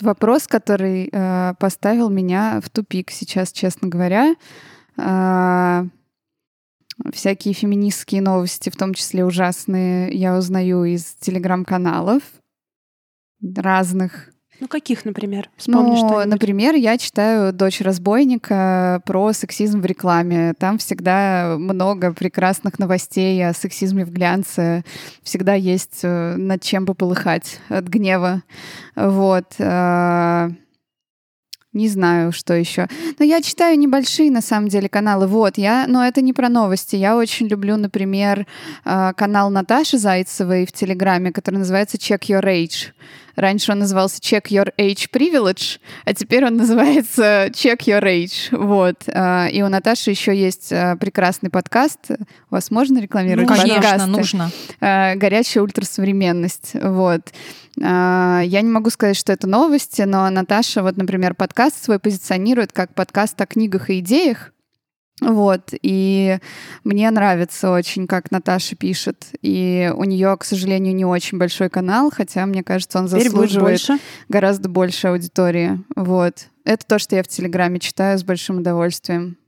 S3: Вопрос, который э, поставил меня в тупик сейчас, честно говоря. А, всякие феминистские новости, в том числе ужасные, я узнаю из телеграм-каналов разных.
S1: Ну, каких, например? Вспомни
S3: Ну, например, я читаю «Дочь разбойника» про сексизм в рекламе. Там всегда много прекрасных новостей о сексизме в глянце. Всегда есть э, над чем пополыхать от гнева. Вот. Не знаю, что еще. Но я читаю небольшие, на самом деле, каналы. Вот, я, но это не про новости. Я очень люблю, например, э, канал Наташи Зайцевой в Телеграме, который называется Check Your Age. Раньше он назывался Check Your Age Privilege, а теперь он называется Check Your Age. Вот. А, И у Наташи еще есть а, прекрасный подкаст. У вас можно рекламировать
S1: Ну,
S2: Конечно,
S3: подкасты?
S2: нужно.
S3: А, Горячая ультрасовременность. Вот. Я не могу сказать, что это новости, но Наташа, вот, например, подкаст свой позиционирует как подкаст о книгах и идеях. Вот, и мне нравится очень, как Наташа пишет. И у нее, к сожалению, не очень большой канал, хотя, мне кажется, он
S1: Теперь
S3: заслуживает
S1: больше.
S3: гораздо больше аудитории. Вот. Это то, что я в Телеграме читаю с большим удовольствием.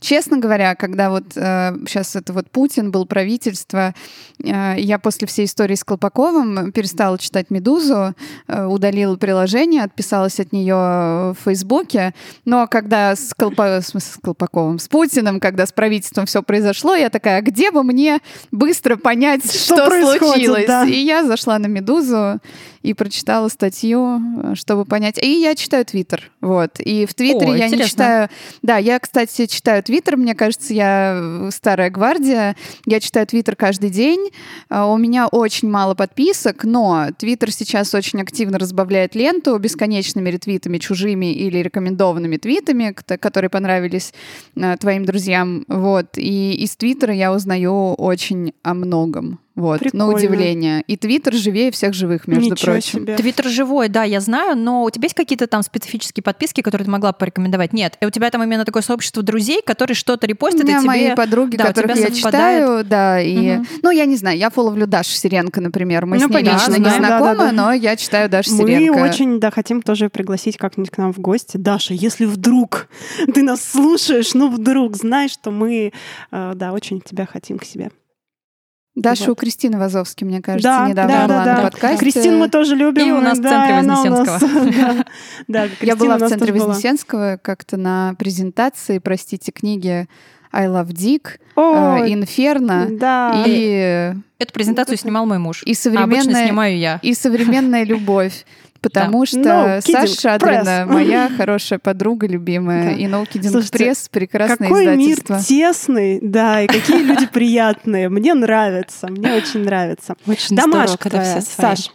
S3: Честно говоря, когда вот сейчас это вот Путин был правительство, э, я после всей истории с Колпаковым перестала читать «Медузу», э, удалила приложение, отписалась от нее в Фейсбуке. Но когда с, Колпа... с Колпаковым, с Путиным, когда с правительством все произошло, я такая, «А где бы мне быстро понять,
S1: Что
S3: что, случилось?
S1: да.
S3: И я зашла на «Медузу», и прочитала статью, э, чтобы понять. И я читаю Твиттер, вот. И в Твиттере
S2: О,
S3: я не
S2: интересно.
S3: читаю... Да, я, кстати, читаю Твиттер, мне кажется, я э, старая гвардия. Я читаю Твиттер каждый день. А, у меня очень мало подписок, но Твиттер сейчас очень активно разбавляет ленту бесконечными ретвитами, чужими или рекомендованными твитами, которые понравились э, твоим друзьям. Вот. И из Твиттера я узнаю очень о многом. Вот, Прикольно. на удивление. И Твиттер живее всех живых, между Ничего прочим.
S2: Себе. Твиттер живой, да, я знаю, но у тебя есть какие-то там специфические подписки, которые ты могла порекомендовать? Нет. И у тебя там именно такое сообщество друзей, которые что-то репостят,
S3: у меня
S2: и тебе...
S3: мои подруги, да, которых я читаю, да, и... Угу. Ну, я не знаю, я фоловлю Дашу Сиренко, например. Мы ну, с ней лично не знакомы, да, да, да. но я читаю Дашу Мы Сиренко.
S1: Мы очень, да, хотим тоже пригласить как-нибудь к нам в гости. Даша, если вдруг ты нас слушаешь, ну, вдруг, знаешь, что мы, э, да, очень тебя хотим к себе.
S3: Даша вот. у Кристины Вазовски, мне кажется, да, недавно да, была да, на да. подкасте.
S1: Кристину мы тоже любим.
S2: И у нас да, в центре Вознесенского.
S3: Да, Я была в центре Вознесенского как-то на презентации, простите, книги I Love Dick, э, Инферно
S1: да.
S3: и...
S2: Эту презентацию снимал мой муж.
S3: И современная...
S2: А обычно снимаю я.
S3: И современная любовь. Потому да. что no Саша Шадрина моя хорошая подруга любимая. Да. И No Kidding Слушайте, Press прекрасное
S1: какой
S3: издательство.
S1: мир тесный, да, и какие люди приятные. Мне нравится, мне очень нравится.
S4: Очень Домашка здорово, когда все свои. Саш.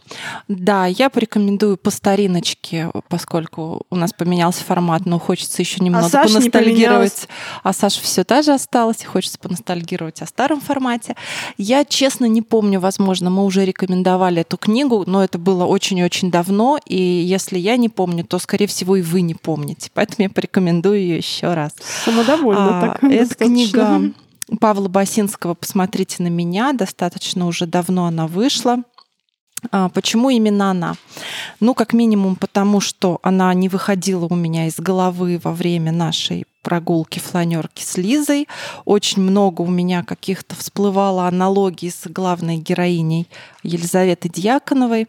S4: Да, я порекомендую по стариночке, поскольку у нас поменялся формат, но хочется еще а немного а поностальгировать. А Саша все та же осталась, и хочется поностальгировать о старом формате. Я, честно, не помню, возможно, мы уже рекомендовали эту книгу, но это было очень-очень давно и если я не помню, то, скорее всего, и вы не помните. Поэтому я порекомендую ее еще раз.
S1: Самодовольно а, так.
S4: Это книга Павла Басинского «Посмотрите на меня». Достаточно уже давно она вышла. А, почему именно она? Ну, как минимум, потому что она не выходила у меня из головы во время нашей прогулки фланерки с Лизой. Очень много у меня каких-то всплывало аналогий с главной героиней Елизаветой Дьяконовой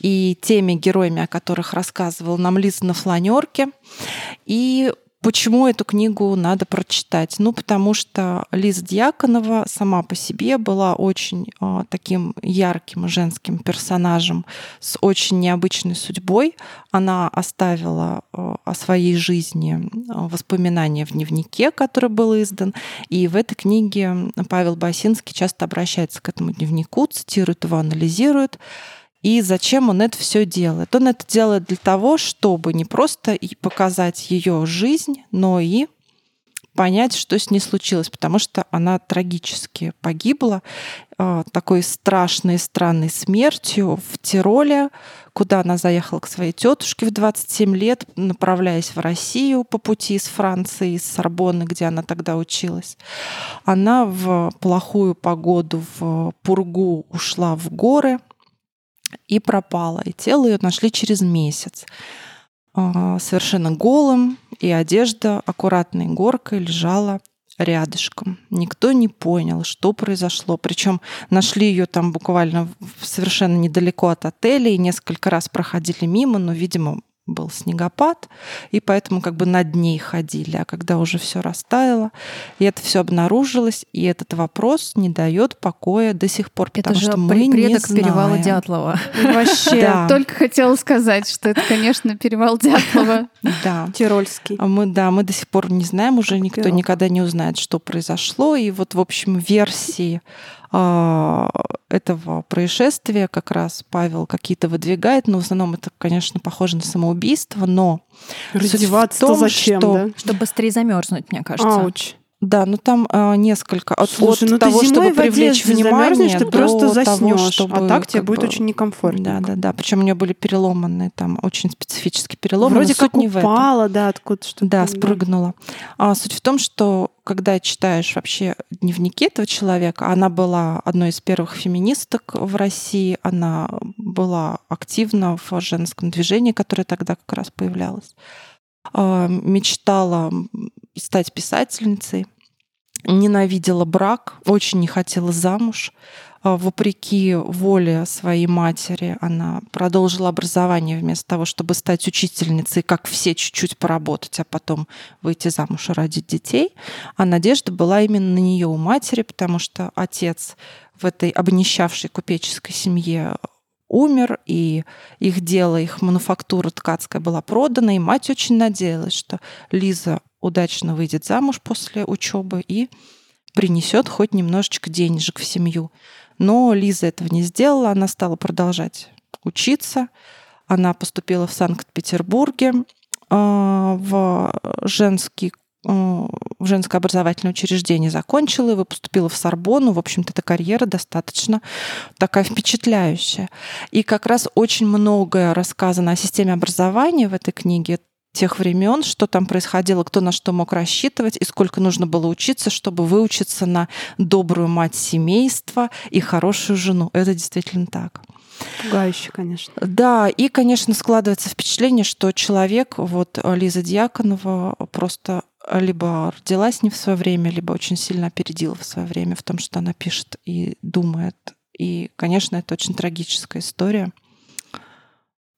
S4: и теми героями, о которых рассказывал нам Лиза на фланерке. И Почему эту книгу надо прочитать? Ну, потому что Лиза Дьяконова сама по себе была очень э, таким ярким женским персонажем с очень необычной судьбой. Она оставила э, о своей жизни воспоминания в дневнике, который был издан. И в этой книге Павел Басинский часто обращается к этому дневнику, цитирует его, анализирует. И зачем он это все делает? Он это делает для того, чтобы не просто показать ее жизнь, но и понять, что с ней случилось, потому что она трагически погибла э, такой страшной, странной смертью в Тироле, куда она заехала к своей тетушке в 27 лет, направляясь в Россию по пути из Франции, из Сорбонны, где она тогда училась. Она в плохую погоду, в пургу ушла в горы, и пропала. И тело ее нашли через месяц. А, совершенно голым, и одежда аккуратной горкой лежала рядышком. Никто не понял, что произошло. Причем нашли ее там буквально совершенно недалеко от отеля и несколько раз проходили мимо, но, видимо, был снегопад, и поэтому как бы над ней ходили. А когда уже все растаяло, и это все обнаружилось, и этот вопрос не дает покоя до сих пор,
S2: это потому же что мы не знаем. перевала Дятлова.
S3: Вообще, только хотела сказать, что это, конечно, перевал Дятлова.
S4: Да.
S1: Тирольский.
S4: А мы, да, мы до сих пор не знаем, уже никто никогда не узнает, что произошло. И вот, в общем, версии этого происшествия как раз Павел какие-то выдвигает, но в основном это, конечно, похоже на самоубийство, но
S1: раздеваться том, зачем, что... да?
S2: Чтобы быстрее замерзнуть, мне кажется.
S1: Ауч.
S4: Да, ну там э, несколько от, Слушай, от ну того, чтобы привлечь внимание,
S1: ты просто заснешь, того, чтобы, а так тебе будет бы, очень некомфортно.
S4: Да, да, да. Причем у нее были переломанные там очень специфические переломы.
S1: Вроде как не упала, да, откуда что-то.
S4: Да, спрыгнула. А суть в том, что когда читаешь вообще дневники этого человека, она была одной из первых феминисток в России, она была активна в женском движении, которое тогда как раз появлялось а, мечтала стать писательницей ненавидела брак, очень не хотела замуж. А, вопреки воле своей матери, она продолжила образование вместо того, чтобы стать учительницей, как все чуть-чуть поработать, а потом выйти замуж и родить детей. А надежда была именно на нее у матери, потому что отец в этой обнищавшей купеческой семье умер, и их дело, их мануфактура ткацкая была продана, и мать очень надеялась, что Лиза удачно выйдет замуж после учебы и принесет хоть немножечко денежек в семью. Но Лиза этого не сделала, она стала продолжать учиться. Она поступила в Санкт-Петербурге а, в женский в женское образовательное учреждение закончила, и поступила в Сорбонну. В общем-то, эта карьера достаточно такая впечатляющая. И как раз очень многое рассказано о системе образования в этой книге тех времен, что там происходило, кто на что мог рассчитывать и сколько нужно было учиться, чтобы выучиться на добрую мать семейства и хорошую жену. Это действительно так.
S1: Пугающе, конечно.
S4: Да, и, конечно, складывается впечатление, что человек, вот Лиза Дьяконова, просто либо родилась не в свое время, либо очень сильно опередила в свое время в том, что она пишет и думает. И, конечно, это очень трагическая история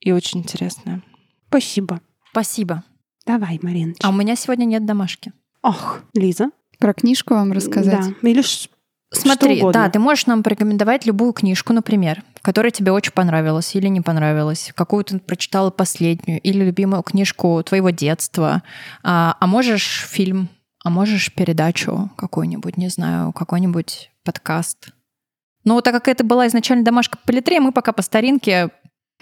S4: и очень интересная.
S1: Спасибо.
S2: Спасибо.
S1: Давай, Мариночка.
S2: А у меня сегодня нет домашки.
S1: Ох, Лиза.
S3: Про книжку вам рассказать?
S1: Да. Или
S2: Смотри, да, ты можешь нам порекомендовать любую книжку, например, которая тебе очень понравилась или не понравилась, какую ты прочитала последнюю, или любимую книжку твоего детства, а, а можешь фильм, а можешь передачу какую-нибудь, не знаю, какой-нибудь подкаст. Ну, так как это была изначально домашка по литре, мы пока по старинке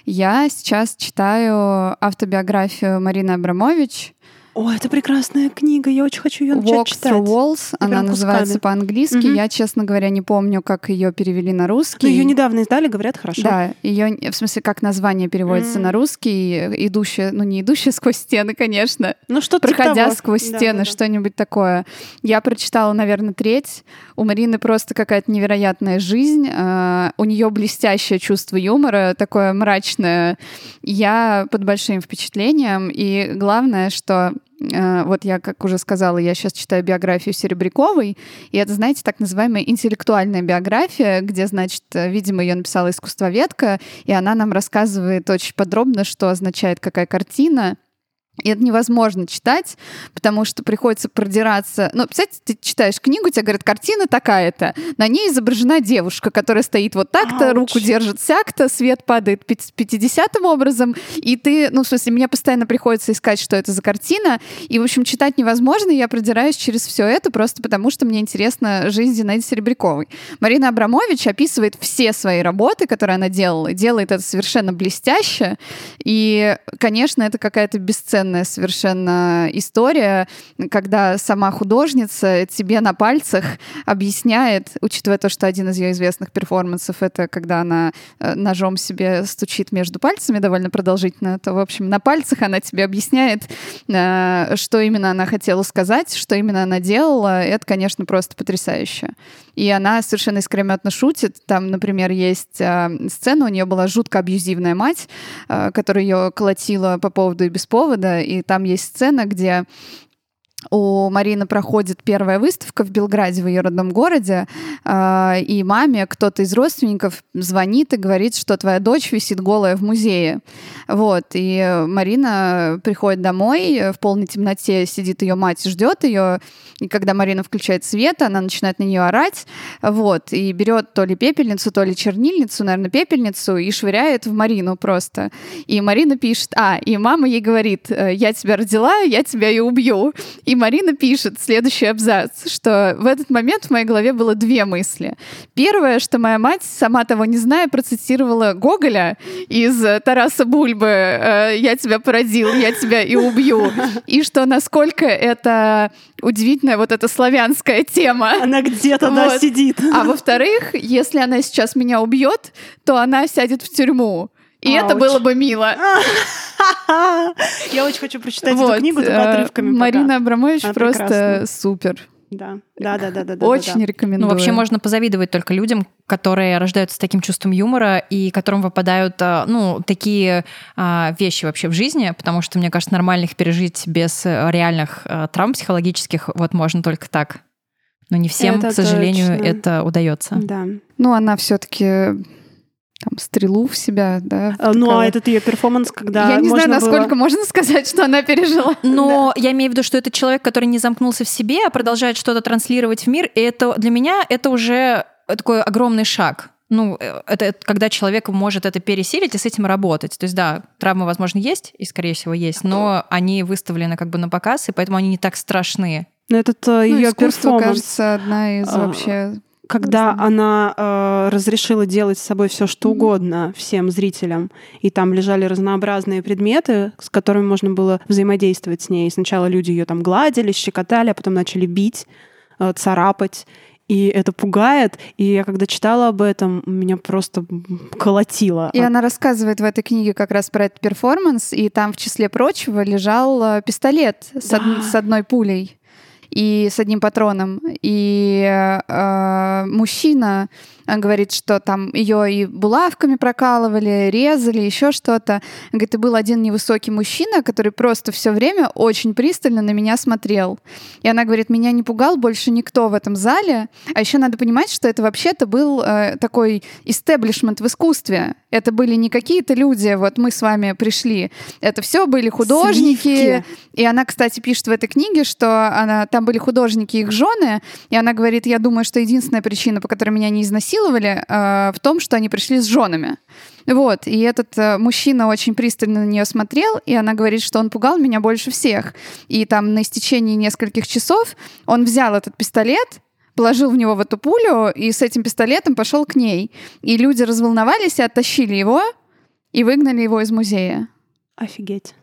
S3: я сейчас читаю автобиографию Марины Абрамович
S1: о, это прекрасная книга, я очень хочу ее начать
S3: Walk
S1: читать.
S3: Through Walls, она называется по-английски. Угу. Я, честно говоря, не помню, как ее перевели на русский.
S1: Но ее недавно издали, говорят, хорошо.
S3: Да, ее, в смысле, как название переводится mm. на русский, идущая, ну не идущая сквозь стены, конечно.
S1: Ну что
S3: Проходя
S1: того.
S3: сквозь да, стены, да, да. что-нибудь такое. Я прочитала, наверное, треть. У Марины просто какая-то невероятная жизнь. Uh, у нее блестящее чувство юмора, такое мрачное. Я под большим впечатлением. И главное, что вот я, как уже сказала, я сейчас читаю биографию Серебряковой, и это, знаете, так называемая интеллектуальная биография, где, значит, видимо, ее написала искусствоведка, и она нам рассказывает очень подробно, что означает какая картина, и это невозможно читать, потому что приходится продираться. Ну, представляете, ты читаешь книгу, тебе говорят, картина такая-то. На ней изображена девушка, которая стоит вот так-то, Ауч. руку держит сяк-то, свет падает 50-м образом. И ты, ну, в смысле, мне постоянно приходится искать, что это за картина. И, в общем, читать невозможно, я продираюсь через все это просто потому, что мне интересна жизнь Зинаиды Серебряковой. Марина Абрамович описывает все свои работы, которые она делала, делает это совершенно блестяще. И, конечно, это какая-то бесценная офигенная совершенно история, когда сама художница тебе на пальцах объясняет, учитывая то, что один из ее известных перформансов это когда она э, ножом себе стучит между пальцами довольно продолжительно, то, в общем, на пальцах она тебе объясняет, э, что именно она хотела сказать, что именно она делала. Это, конечно, просто потрясающе. И она совершенно искрометно шутит. Там, например, есть э, сцена, у нее была жутко абьюзивная мать, которая ее колотила по поводу и без повода, и там есть сцена, где у Марины проходит первая выставка в Белграде, в ее родном городе, а, и маме кто-то из родственников звонит и говорит, что твоя дочь висит голая в музее. Вот, и Марина приходит домой, в полной темноте сидит ее мать, ждет ее, и когда Марина включает свет, она начинает на нее орать, вот, и берет то ли пепельницу, то ли чернильницу, наверное, пепельницу, и швыряет в Марину просто. И Марина пишет, а, и мама ей говорит, я тебя родила, я тебя и убью. И и Марина пишет следующий абзац, что в этот момент в моей голове было две мысли. Первое, что моя мать, сама того не зная, процитировала Гоголя из Тараса Бульбы «Э, «Я тебя породил, я тебя и убью». И что насколько это удивительная вот эта славянская тема.
S1: Она где-то, вот. да, сидит.
S3: А во-вторых, если она сейчас меня убьет, то она сядет в тюрьму. И Ауч. это было бы мило.
S1: Я очень хочу прочитать эту книгу только э, отрывками.
S3: Марина Абрамович просто супер.
S1: Да, да, да, да, да.
S3: Очень
S1: да,
S3: рекомендую.
S2: Ну, вообще можно позавидовать только людям, которые рождаются с таким чувством юмора и которым выпадают, э, ну, такие а, вещи вообще в жизни, потому что, мне кажется, нормально их пережить без реальных травм психологических вот можно только так. Но не всем, это к сожалению, точно. это удается.
S1: Да.
S3: Ну, она все-таки там, стрелу в себя, да.
S1: А, ну, а этот ее перформанс, когда
S3: Я не знаю, насколько
S1: было...
S3: можно сказать, что она пережила.
S2: Но да. я имею в виду, что это человек, который не замкнулся в себе, а продолжает что-то транслировать в мир, и это для меня это уже такой огромный шаг. ну, э, это когда человек может это пересилить и с этим работать. То есть, да, травмы, возможно, есть, и, скорее всего, есть, но они выставлены как бы на показ, и поэтому они не так страшны.
S1: Но этот э,
S3: Ну,
S1: ее
S3: искусство,
S1: перформанс,
S3: кажется, одна из
S1: А,
S3: вообще...
S1: когда она э, разрешила делать с собой все, что угодно всем зрителям, и там лежали разнообразные предметы, с которыми можно было взаимодействовать с ней. Сначала люди ее там гладили, щекотали, а потом начали бить, э, царапать. И это пугает. И я когда читала об этом, меня просто колотило.
S3: И она рассказывает в этой книге как раз про этот перформанс, и там, в числе прочего, лежал э, пистолет с, од- с одной пулей и с одним патроном. И э, мужчина э, говорит, что там ее и булавками прокалывали, резали, еще что-то. Говорит, и был один невысокий мужчина, который просто все время очень пристально на меня смотрел. И она говорит, меня не пугал больше никто в этом зале. А еще надо понимать, что это вообще-то был э, такой истеблишмент в искусстве. Это были не какие-то люди, вот мы с вами пришли. Это все были художники.
S1: Сливки.
S3: И она, кстати, пишет в этой книге, что она, там были художники их жены. И она говорит, я думаю, что единственная причина, по которой меня не изнасиловали, э, в том, что они пришли с женами. Вот, и этот э, мужчина очень пристально на нее смотрел, и она говорит, что он пугал меня больше всех. И там на истечении нескольких часов он взял этот пистолет, положил в него в эту пулю и с этим пистолетом пошел к ней. И люди разволновались и оттащили его и выгнали его из музея.
S1: Офигеть.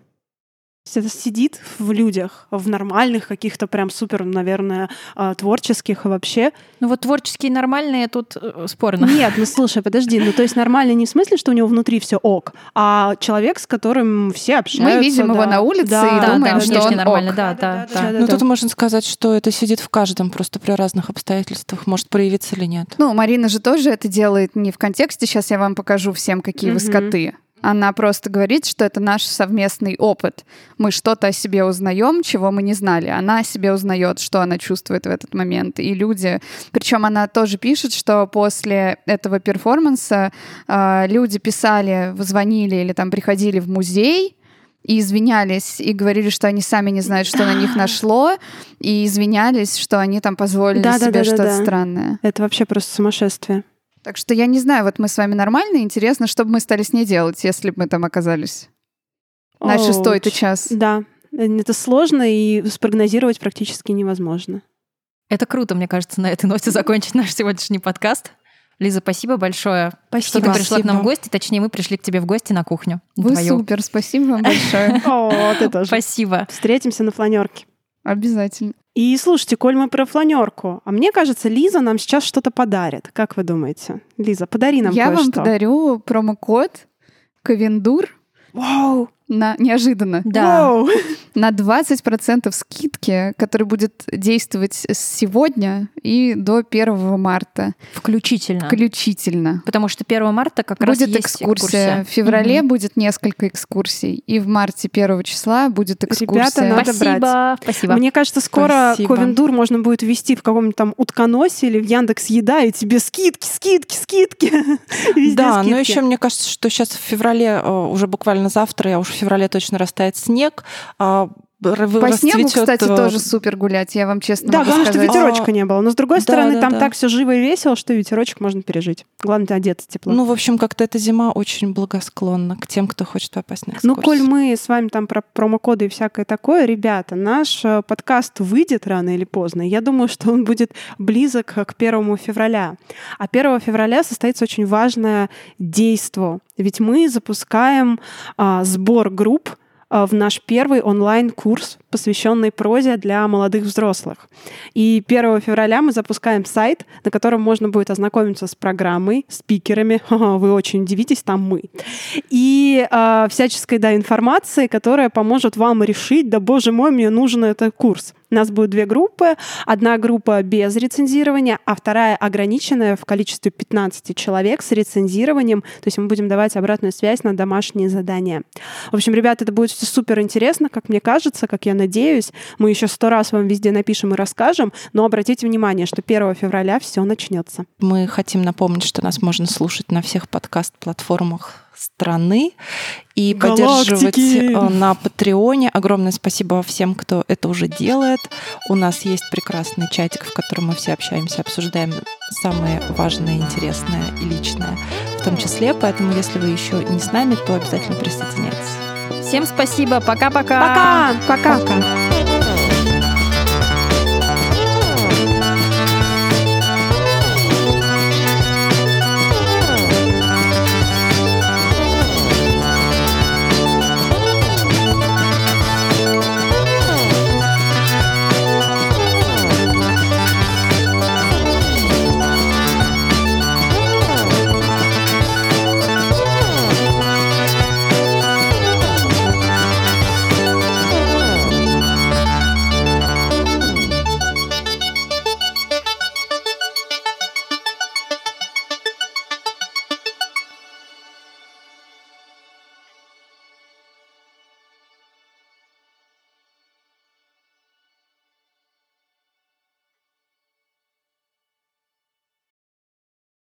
S1: Это сидит в людях, в нормальных каких-то прям супер, наверное, а, творческих и вообще.
S2: Ну вот творческие нормальные тут э, спорно.
S1: Нет, ну слушай, подожди, ну то есть нормально не в смысле, что у него внутри все ок, а человек, с которым все общаются.
S3: Мы видим его
S1: да.
S3: на улице
S1: Да,
S3: и
S2: Да,
S3: думаем,
S2: да,
S3: что он
S2: нормально,
S3: ок.
S2: да, да, да.
S1: да,
S4: Ну,
S1: да.
S4: тут можно сказать, что это сидит в каждом, просто при разных обстоятельствах может проявиться или нет.
S3: Ну, Марина же тоже это делает не в контексте «сейчас я вам покажу всем, какие вы
S1: Мгм.
S3: скоты». Она просто говорит, что это наш совместный опыт. Мы что-то о себе узнаем, чего мы не знали. Она о себе узнает, что она чувствует в этот момент. И люди... Причем она тоже пишет, что после этого перформанса э, люди писали, звонили или там приходили в музей, и извинялись, и говорили, что они сами не знают, что на них нашло, и извинялись, что они там позволили
S1: Да,
S3: себе
S1: да, да,
S3: что-то
S1: да.
S3: странное.
S1: Это вообще просто сумасшествие.
S3: Так что я не знаю, вот мы с вами нормально, интересно, что бы мы стали с ней делать, если бы мы там оказались. На
S1: Оуч.
S3: шестой-то час.
S1: Да, это сложно и спрогнозировать практически невозможно.
S2: Это круто, мне кажется, на этой ноте закончить наш сегодняшний подкаст. Лиза, спасибо большое, что ты пришла к нам в гости. Точнее, мы пришли к тебе в гости на кухню.
S3: Вы
S2: вдвоём.
S3: супер, спасибо вам большое.
S1: О, ты тоже.
S2: Спасибо.
S1: Встретимся на фланерке.
S3: Обязательно.
S1: И слушайте, коль мы про фланерку, а мне кажется, Лиза нам сейчас что-то подарит. Как вы думаете? Лиза, подари нам
S3: Я вам
S1: кое-что.
S3: подарю промокод Ковендур
S1: Вау!
S3: На неожиданно
S2: Да.
S3: На 20% скидки, который будет действовать с сегодня и до 1 марта
S2: Включительно.
S3: включительно.
S2: Потому что 1 марта как раз
S3: будет
S2: есть
S3: экскурсия. В феврале
S2: Мгм.
S3: будет несколько экскурсий. И в марте первого числа будет экскурсия.
S1: надо
S2: Спасибо.
S1: брать.
S2: Спасибо.
S1: Мне кажется, скоро
S4: Спасибо.
S1: Ковендур можно будет ввести в каком-нибудь там утконосе или в Яндекс Еда, и тебе скидки, скидки, скидки. Везде
S4: Да, но
S1: скидки.
S4: еще мне кажется, что сейчас в феврале, э, уже буквально завтра, а уж в феврале точно растает снег.
S3: По снегу, кстати,
S4: э,
S3: тоже супер гулять, я вам честно
S1: Да,
S3: могу
S1: главное, что
S3: сказать.
S1: ветерочка не было. Но с другой
S4: Да,
S1: стороны,
S4: да,
S1: там
S4: да.
S1: так все живо и весело, что ветерочек можно пережить. Главное, одеться тепло.
S4: Ну, в общем, как-то эта зима очень благосклонна к тем, кто хочет попасть на
S1: Ну,
S4: экскурсию.
S1: коль мы с вами там про промокоды и всякое такое, ребята, наш э, подкаст выйдет рано или поздно. Я думаю, что он будет близок к первому февраля. А 1 февраля состоится очень важное действо. Ведь мы запускаем а, сбор групп в наш первый онлайн-курс, посвященный прозе для молодых взрослых. И 1 февраля мы запускаем сайт, на котором можно будет ознакомиться с программой, спикерами. Вы очень удивитесь, там мы. И а, всяческой да, информации, которая поможет вам решить, да боже мой, мне нужен этот курс. У нас будет две группы. Одна группа без рецензирования, а вторая ограниченная в количестве 15 человек с рецензированием. То есть мы будем давать обратную связь на домашние задания. В общем, ребята, это будет все супер интересно, как мне кажется, как я надеюсь. Мы еще сто раз вам везде напишем и расскажем, но обратите внимание, что 1 февраля все начнется.
S4: Мы хотим напомнить, что нас можно слушать на всех подкаст-платформах страны и
S1: Галактики.
S4: поддерживать э, на Патреоне. Огромное спасибо всем, кто это уже делает. У нас есть прекрасный чатик, в котором мы все общаемся, обсуждаем самое важное, интересное и личное в том числе. Поэтому, если вы еще не с нами, то обязательно присоединяйтесь.
S2: Всем спасибо. Пока-пока.
S1: Пока! Пока! Пока!